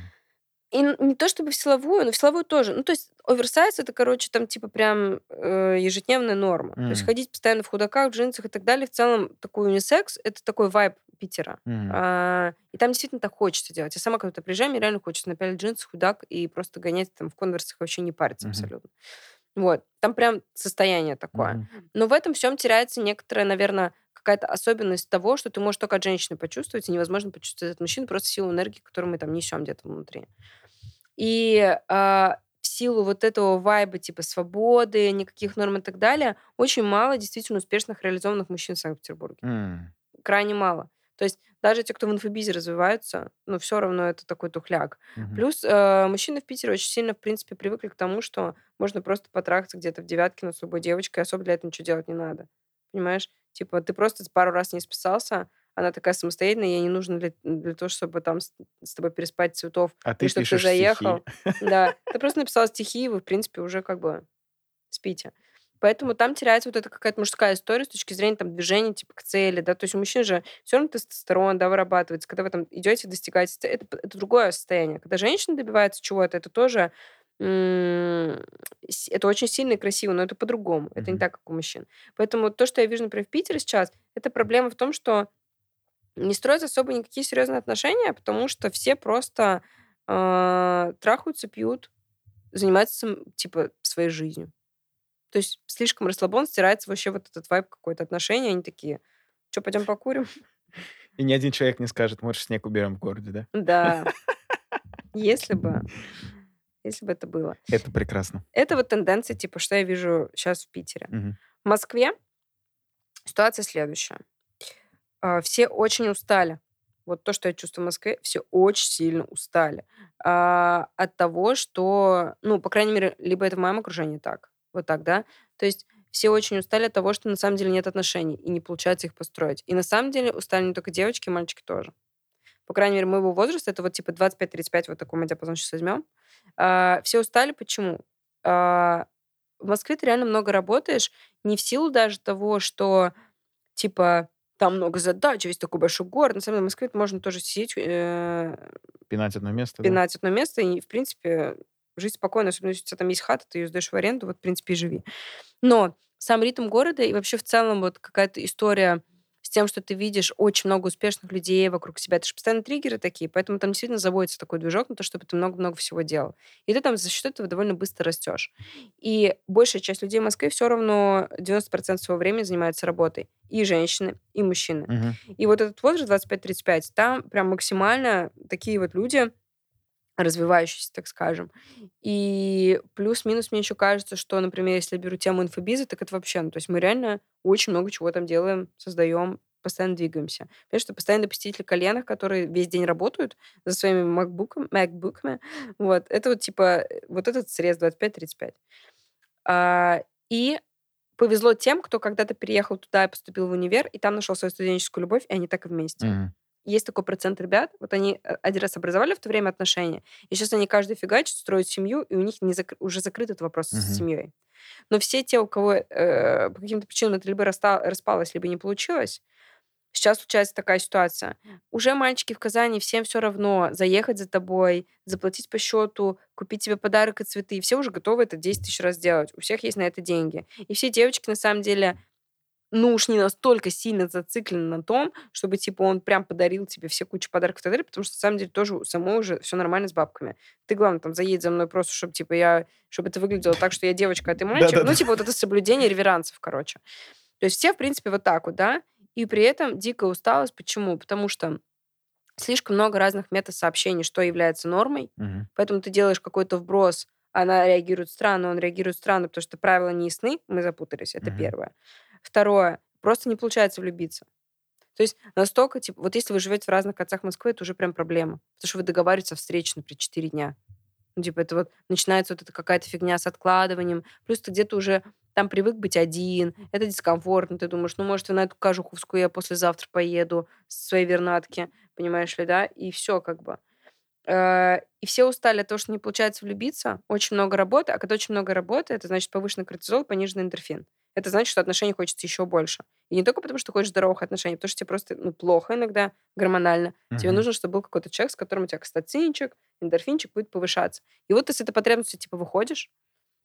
И н- не то чтобы в силовую, но в силовую тоже. Ну, то есть оверсайз это, короче, там типа прям э, ежедневная норма. То есть М. ходить постоянно в худаках, в джинсах и так далее. В целом такой унисекс, это такой вайб Питера. Мгм. А, и там действительно так хочется делать. Я сама когда-то приезжаю, мне реально хочется напялить джинсы, худак и просто гонять там в конверсах, вообще не париться Мгм. абсолютно. Вот. Там прям состояние такое. Мгм. Но в этом всем теряется некоторая, наверное, какая-то особенность того, что ты можешь только от женщины почувствовать, и невозможно почувствовать от мужчины просто силу энергии, которую мы там несем где-то внутри. И а, в силу вот этого вайба, типа свободы, никаких норм и так далее, очень мало действительно успешных реализованных мужчин в Санкт-Петербурге. М. Крайне мало. То есть даже те, кто в инфобизе развиваются, ну, все равно это такой тухляк. Мгм. Плюс э, мужчины в Питере очень сильно, в принципе, привыкли к тому, что можно просто потрахаться где-то в девятке над с любой девочкой, особо для этого ничего делать не надо. Понимаешь? Типа, ты просто пару раз не списался, она такая самостоятельная, ей не нужно для, для того, чтобы там с, с тобой переспать цветов, А или ты чтобы ты заехал. стихи. Да, ты просто написал стихи, и вы, в принципе, уже как бы спите. Поэтому там теряется вот эта какая-то мужская история с точки зрения там движения типа к цели, да, то есть у мужчин же все равно тестостерон, да, вырабатывается, когда вы там идете, достигаете, это, это другое состояние. Когда женщина добивается чего-то, это тоже это очень сильно и красиво, но это по-другому, это не так, как у мужчин. Поэтому то, что я вижу, например, в Питере сейчас, это проблема в том, что не строят особо никакие серьезные отношения, потому что все просто э, трахаются, пьют, занимаются, типа, своей жизнью. То есть слишком расслабон, стирается вообще вот этот вайб какой-то отношения. Они такие, что, пойдем покурим? И ни один человек не скажет, может, снег уберем в городе, да? Да, если бы, если бы это было. Это прекрасно. Это вот тенденция, типа, что я вижу сейчас в Питере. Мгм. В Москве ситуация следующая. А, Все очень устали. Вот то, что я чувствую в Москве, все очень сильно устали. А, От того, что, ну, по крайней мере, либо это в моем окружении так, вот так, да. То есть все очень устали от того, что на самом деле нет отношений, и не получается их построить. И на самом деле устали не только девочки, мальчики тоже. По крайней мере, моего возраста, это вот типа 25-35, вот такой мы диапазон сейчас возьмем. А, Все устали, почему? А, В Москве ты реально много работаешь, не в силу даже того, что типа там много задач, весь такой большой город. На самом деле в Москве можно тоже сидеть, э, Пинать одно место, да? пинать одно место и, в принципе, жить спокойно. Особенно если у тебя там есть хата, ты ее сдаешь в аренду, вот, в принципе, и живи. Но сам ритм города и вообще в целом вот какая-то история с тем, что ты видишь очень много успешных людей вокруг себя. Это же постоянно триггеры такие, поэтому там действительно заводится такой движок на то, чтобы ты много-много всего делал. И ты там за счет этого довольно быстро растешь. И большая часть людей в Москве все равно 90% своего времени занимается работой. И женщины, и мужчины. Мгм. И вот этот возраст 25-35, там прям максимально такие вот люди, развивающиеся, так скажем. И плюс-минус мне еще кажется, что, например, если я беру тему инфобиза, так это вообще, ну, то есть мы реально очень много чего там делаем, создаем, постоянно двигаемся. Понимаешь, что постоянно посетители коленах, которые весь день работают за своими макбуками, макбуками, вот, это вот типа, э, вот этот срез 25-35. А, и повезло тем, кто когда-то переехал туда и поступил в универ, и там нашел свою студенческую любовь, и они так и вместе. Мгм. Есть такой процент ребят, вот они э, один раз образовали в то время отношения, и сейчас они каждый фигачит, строят семью, и у них не закры- уже закрыт этот вопрос Мгм. с семьей. Но все те, у кого э, по каким-то причинам это либо распалось, либо не получилось, сейчас случается такая ситуация. Уже мальчики в Казани, всем все равно заехать за тобой, заплатить по счету, купить тебе подарок и цветы. Все уже готовы это 10 тысяч раз сделать. У всех есть на это деньги. И все девочки, на самом деле, ну уж не настолько сильно зациклены на том, чтобы, типа, он прям подарил тебе все кучу подарков и так далее, потому что, на самом деле, тоже самой уже все нормально с бабками. Ты, главное, там, заедь за мной просто, чтобы, типа, я... Чтобы это выглядело так, что я девочка, а ты мальчик. Ну, типа, вот это соблюдение реверансов, короче. То есть все, в принципе, вот так вот, да? И при этом дикая усталость. Почему? Потому что слишком много разных мета-сообщений, что является нормой, Мгм. Поэтому ты делаешь какой-то вброс, она реагирует странно, он реагирует странно, потому что правила не ясны, мы запутались, это Мгм. первое. Второе, просто не получается влюбиться. То есть настолько, типа, вот если вы живете в разных концах Москвы, это уже прям проблема. Потому что вы договариваетесь о встрече, например, 4 дня. Ну, типа, это вот начинается вот эта какая-то фигня с откладыванием. Плюс ты где-то уже там привык быть один, это дискомфортно. Ты думаешь, ну, может, на эту Кажуховскую я послезавтра поеду с своей вернатки, понимаешь ли, да? И все как бы. Э, И все устали от того, что не получается влюбиться. Очень много работы. А когда очень много работы, это значит повышенный кортизол, пониженный эндорфин. Это значит, что отношений хочется еще больше. И не только потому, что хочешь здоровых отношений, потому что тебе просто ну, плохо иногда гормонально. Тебе Мгм. нужно, чтобы был какой-то человек, с которым у тебя окситоцинчик, эндорфинчик будет повышаться. И вот ты с этой потребностью типа выходишь,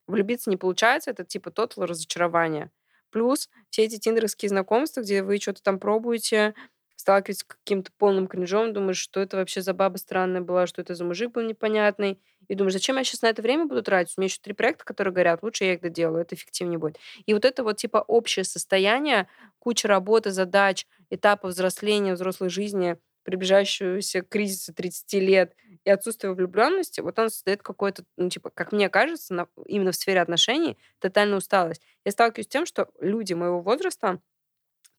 влюбиться не получается, это типа тотал разочарование. Плюс все эти тиндерские знакомства, где вы что-то там пробуете, сталкиваетесь с каким-то полным кринжом, думаешь, что это вообще за баба странная была, что это за мужик был непонятный. И думаешь, зачем я сейчас на это время буду тратить? У меня еще три проекта, которые горят, лучше я их доделаю, это эффективнее будет. И вот это вот типа общее состояние, куча работы, задач, этапов взросления, взрослой жизни, приближающегося кризиса 30 лет и отсутствие влюбленности, вот он создает какой-то, ну, типа, как мне кажется, на- именно в сфере отношений, тотальную усталость. Я сталкиваюсь с тем, что люди моего возраста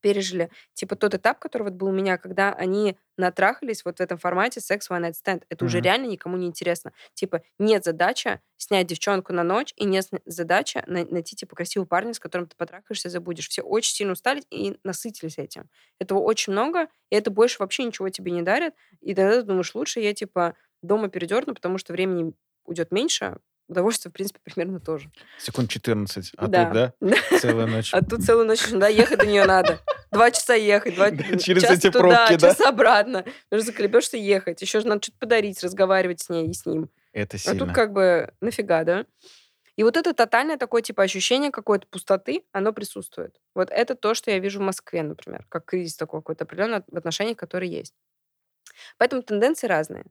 пережили, типа, тот этап, который вот был у меня, когда они натрахались вот в этом формате секс one night stand. Это уже Мгм. реально никому не интересно. Типа, нет задача снять девчонку на ночь, и нет задача на- найти, типа, красивого парня, с которым ты потрахаешься и забудешь. Все очень сильно устали и насытились этим. Этого очень много, и это больше вообще ничего тебе не дарит. И тогда ты думаешь, лучше я, типа, дома передерну, потому что времени уйдет меньше, удовольствие, в принципе, примерно тоже. Секунд 14. А Да. тут, да, целая ночь. А тут целую ночь да, ехать до нее надо. Два часа ехать, два Да, через час эти туда, пробки, да? час обратно. Уже заколебешься ехать. Еще же надо что-то подарить, разговаривать с ней и с ним. Это А сильно. тут как бы нафига, да? И вот это тотальное такое, типа, ощущение какой-то пустоты, оно присутствует. Вот это то, что я вижу в Москве, например, как кризис такой какой-то определенный в отношениях, которые есть. Поэтому тенденции разные.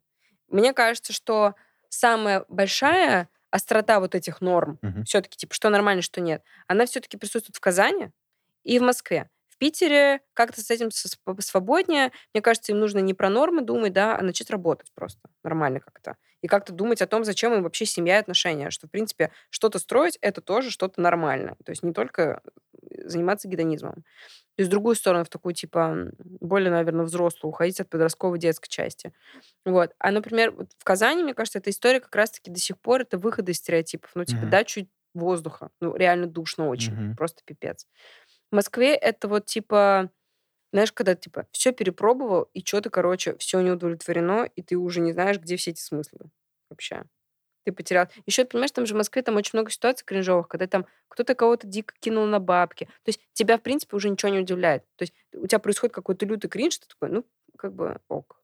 Мне кажется, что самая большая острота вот этих норм, Мгм. все-таки, типа, что нормально, что нет, она все-таки присутствует в Казани и в Москве. В Питере как-то с этим свободнее. Мне кажется, им нужно не про нормы думать, да, а начать работать просто нормально как-то. И как-то думать о том, зачем им вообще семья и отношения. Что, в принципе, что-то строить — это тоже что-то нормальное. То есть не только э, заниматься гедонизмом. И с другую сторону, в такую, типа, более, наверное, взрослую, уходить от подростковой детской части. Вот. А, например, в Казани, мне кажется, эта история как раз-таки до сих пор это выходы из стереотипов. Ну, типа, Мгм. да, чуть воздуха. Ну, реально душно очень. Мгм. Просто пипец. В Москве это вот, типа, знаешь, когда, типа, все перепробовал, и что-то, короче, все не удовлетворено, и ты уже не знаешь, где все эти смыслы вообще. Ты потерял. Еще, понимаешь, там же в Москве там очень много ситуаций кринжовых, когда там кто-то кого-то дико кинул на бабки. То есть тебя, в принципе, уже ничего не удивляет. То есть у тебя происходит какой-то лютый кринж, ты такой, ну, как бы ок.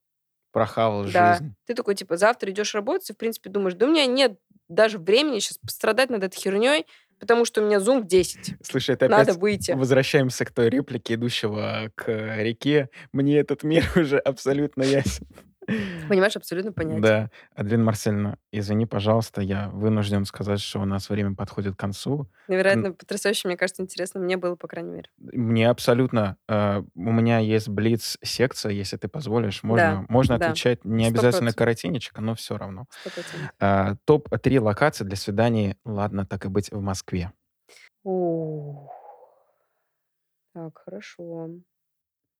Прохавал Да. жизнь. Ты такой, типа, завтра идешь работать, и, в принципе, думаешь, да у меня нет даже времени сейчас пострадать над этой херней, потому что у меня зум в 10. Слушай, это Надо опять выйти. возвращаемся к той реплике, идущего к реке. Мне этот мир уже абсолютно ясен. Понимаешь, абсолютно понятно. Да. Аделина Марсельевна, извини, пожалуйста, я вынужден сказать, что у нас время подходит к концу. Невероятно потрясающе, мне кажется, интересно. Мне было, по крайней мере. Мне абсолютно... э, у меня есть блиц-секция, если ты позволишь. Можно, можно да. отвечать не Сто обязательно процентов. коротенечко, но все равно. Сто процентов. А, Топ-3 локации для свиданий, ладно, так и быть, в Москве. Ух. Так, хорошо.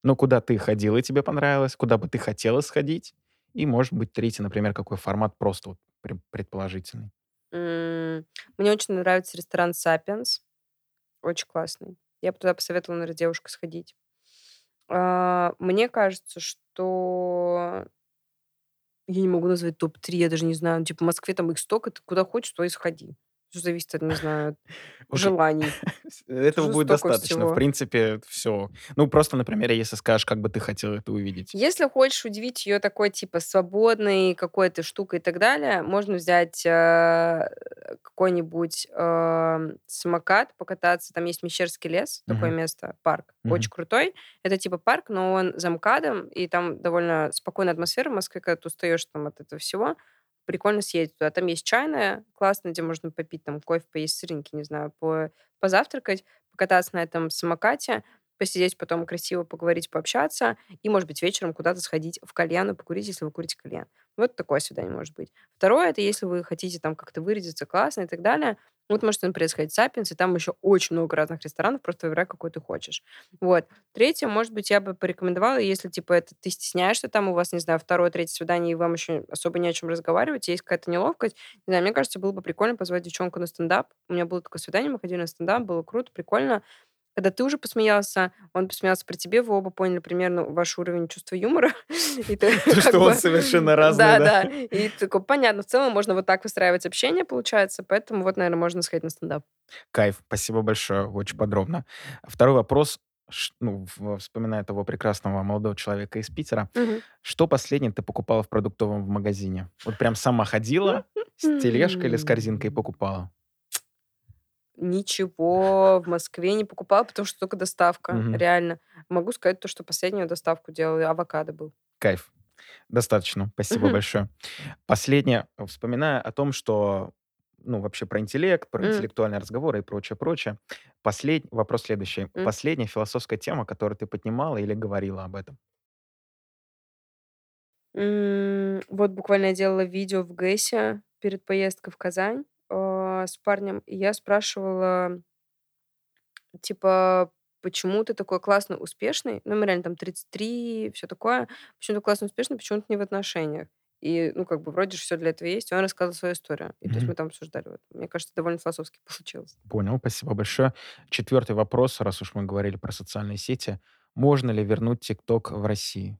Ну, куда ты ходила и тебе понравилось, куда бы ты хотела сходить. И, может быть, третий, например, какой формат просто вот предположительный. Мне очень нравится ресторан Sapiens. Очень классный. Я бы туда посоветовала, наверное, девушке сходить. А, Мне кажется, что я не могу назвать топ-3, я даже не знаю. Ну, Типа в Москве там их столько, ты куда хочешь, то и сходи. Все зависит от, не знаю, желаний. Этого Уже будет достаточно. В принципе, все. Ну, просто, например, если скажешь, как бы ты хотел это увидеть. Если хочешь удивить ее такой, типа, свободной какой-то штукой и так далее, можно взять э, какой-нибудь э, самокат, покататься. Там есть Мещерский лес, такое место, парк. Очень крутой. Это типа парк, но он за МКАДом, и там довольно спокойная атмосфера в Москве, когда ты устаешь там от этого всего. Прикольно съездить туда. Там есть чайная классная, где можно попить там кофе, поесть сырники, не знаю, по, позавтракать, покататься на этом самокате, посидеть потом красиво поговорить, пообщаться, и, может быть, вечером куда-то сходить в кальян и покурить, если вы курите кальян. Вот такое свидание может быть. Второе, это если вы хотите там как-то выразиться классно и так далее, вот можете, например, сходить в Сапиенс, и там еще очень много разных ресторанов, просто выбирай, какой ты хочешь. Вот. Третье, может быть, я бы порекомендовала, если, типа, это ты стесняешься, там у вас, не знаю, второе, третье свидание, и вам еще особо не о чем разговаривать, есть какая-то неловкость, не знаю, мне кажется, было бы прикольно позвать девчонку на стендап. У меня было такое свидание, мы ходили на стендап, было круто, прикольно. Когда ты уже посмеялся, он посмеялся при тебе, вы оба поняли примерно ваш уровень чувства юмора. То, что он совершенно разный, Да, да? И такой, понятно, в целом можно вот так выстраивать общение, получается, поэтому вот, наверное, можно сходить на стендап. Кайф, спасибо большое, очень подробно. Второй вопрос, ну, вспоминая того прекрасного молодого человека из Питера, что последнее ты покупала в продуктовом магазине? Вот прям сама ходила с тележкой или с корзинкой покупала? Ничего в Москве не покупала, потому что только доставка, Мгм. реально. Могу сказать то, что последнюю доставку делала, авокадо был. Кайф. Достаточно. Спасибо Мгм. большое. Последнее, вспоминая о том, что ну, вообще про интеллект, про М. интеллектуальные разговоры и прочее, прочее. Послед... Вопрос следующий. М. Последняя философская тема, которую ты поднимала или говорила об этом? М, Вот буквально я делала видео в ГЭСе перед поездкой в Казань а, с парнем, и я спрашивала, типа, почему ты такой классно успешный, ну, реально там 33, все такое, почему ты классно успешный, почему ты не в отношениях? И, ну, как бы, вроде же все для этого есть. И он рассказывал свою историю. И то есть мы там обсуждали. Вот. Мне кажется, довольно философски получилось. Понял, спасибо большое. Четвертый вопрос, раз уж мы говорили про социальные сети. Можно ли вернуть ТикТок в России?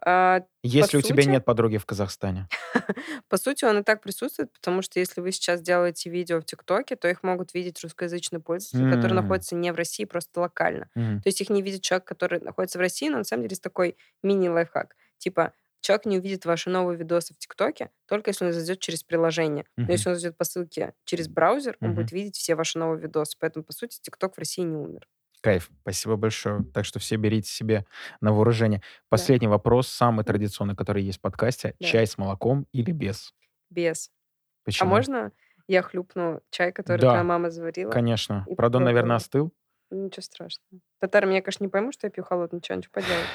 А, Если у тебя сути, нет подруги в Казахстане. по сути, он и так присутствует, потому что если вы сейчас делаете видео в ТикТоке, то их могут видеть русскоязычные пользователи, которые М, находятся не в России, просто локально. мгм, То есть их не видит человек, который находится в России, но на самом деле есть такой мини-лайфхак. Типа, человек не увидит ваши новые видосы в ТикТоке, только если он зайдет через приложение. Но мгм, если он зайдет по ссылке через браузер, он мгм. будет видеть все ваши новые видосы. Поэтому, по сути, ТикТок в России не умер. Кайф. Спасибо большое. Так что все берите себе на вооружение. Да. Последний вопрос, самый традиционный, который есть в подкасте. Да. Чай с молоком или без? Без. А Почему? можно я хлюпну чай, который твоя Да, мама заварила, конечно. и Правда, он, наверное, попробую? остыл. Ничего страшного. Татары меня, конечно, не поймут, что я пью холодный чай, ничего поделать.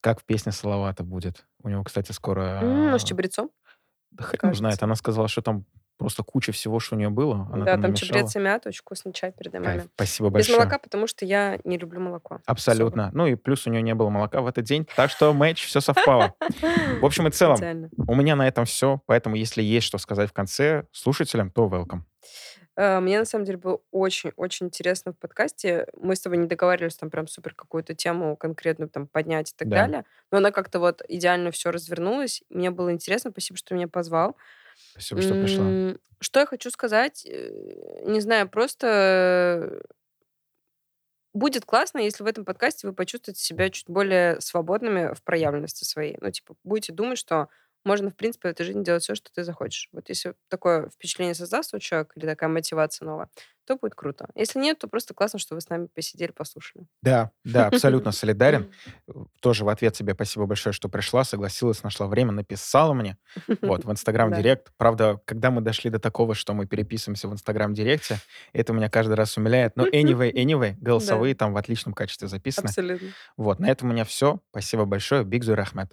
Как в песне Салавата будет. У него, кстати, скоро... Ну, с чабрецом, Да хрен знает. Она сказала, что там просто куча всего, что у нее было. Она Да, там там чабрец и мята, очень вкусный чай Кайф. маме. Спасибо Без большое. молока, потому что я не люблю молоко особо. Абсолютно. Ну и плюс у нее не было молока в этот день, так что матч, все совпало. В общем и целом, у меня на этом все, поэтому если есть что сказать в конце слушателям, то welcome. Э, Мне на самом деле было очень-очень интересно в подкасте. Мы с тобой не договаривались там прям супер какую-то тему конкретную там поднять и так Да. далее. Но она как-то вот идеально все развернулась. Мне было интересно. Спасибо, что меня позвал. Спасибо, что пришла. Что я хочу сказать? Э, Не знаю, просто будет классно, если в этом подкасте вы почувствуете себя чуть более свободными в проявленности своей. Ну, типа, будете думать, что можно, в принципе, в этой жизни делать все, что ты захочешь. Вот если такое впечатление создастся у человека или такая мотивация новая, то будет круто. Если нет, то просто классно, что вы с нами посидели, послушали. Да, да, абсолютно солидарен. Тоже в ответ тебе спасибо большое, что пришла, согласилась, нашла время, написала мне. Вот, в Инстаграм Да. Директ. Правда, когда мы дошли до такого, что мы переписываемся в Инстаграм Директе, это меня каждый раз умиляет. Но anyway, anyway, голосовые там в отличном качестве записаны. Абсолютно. Вот, на этом у меня все. Спасибо большое. Биг Зур Ахмед.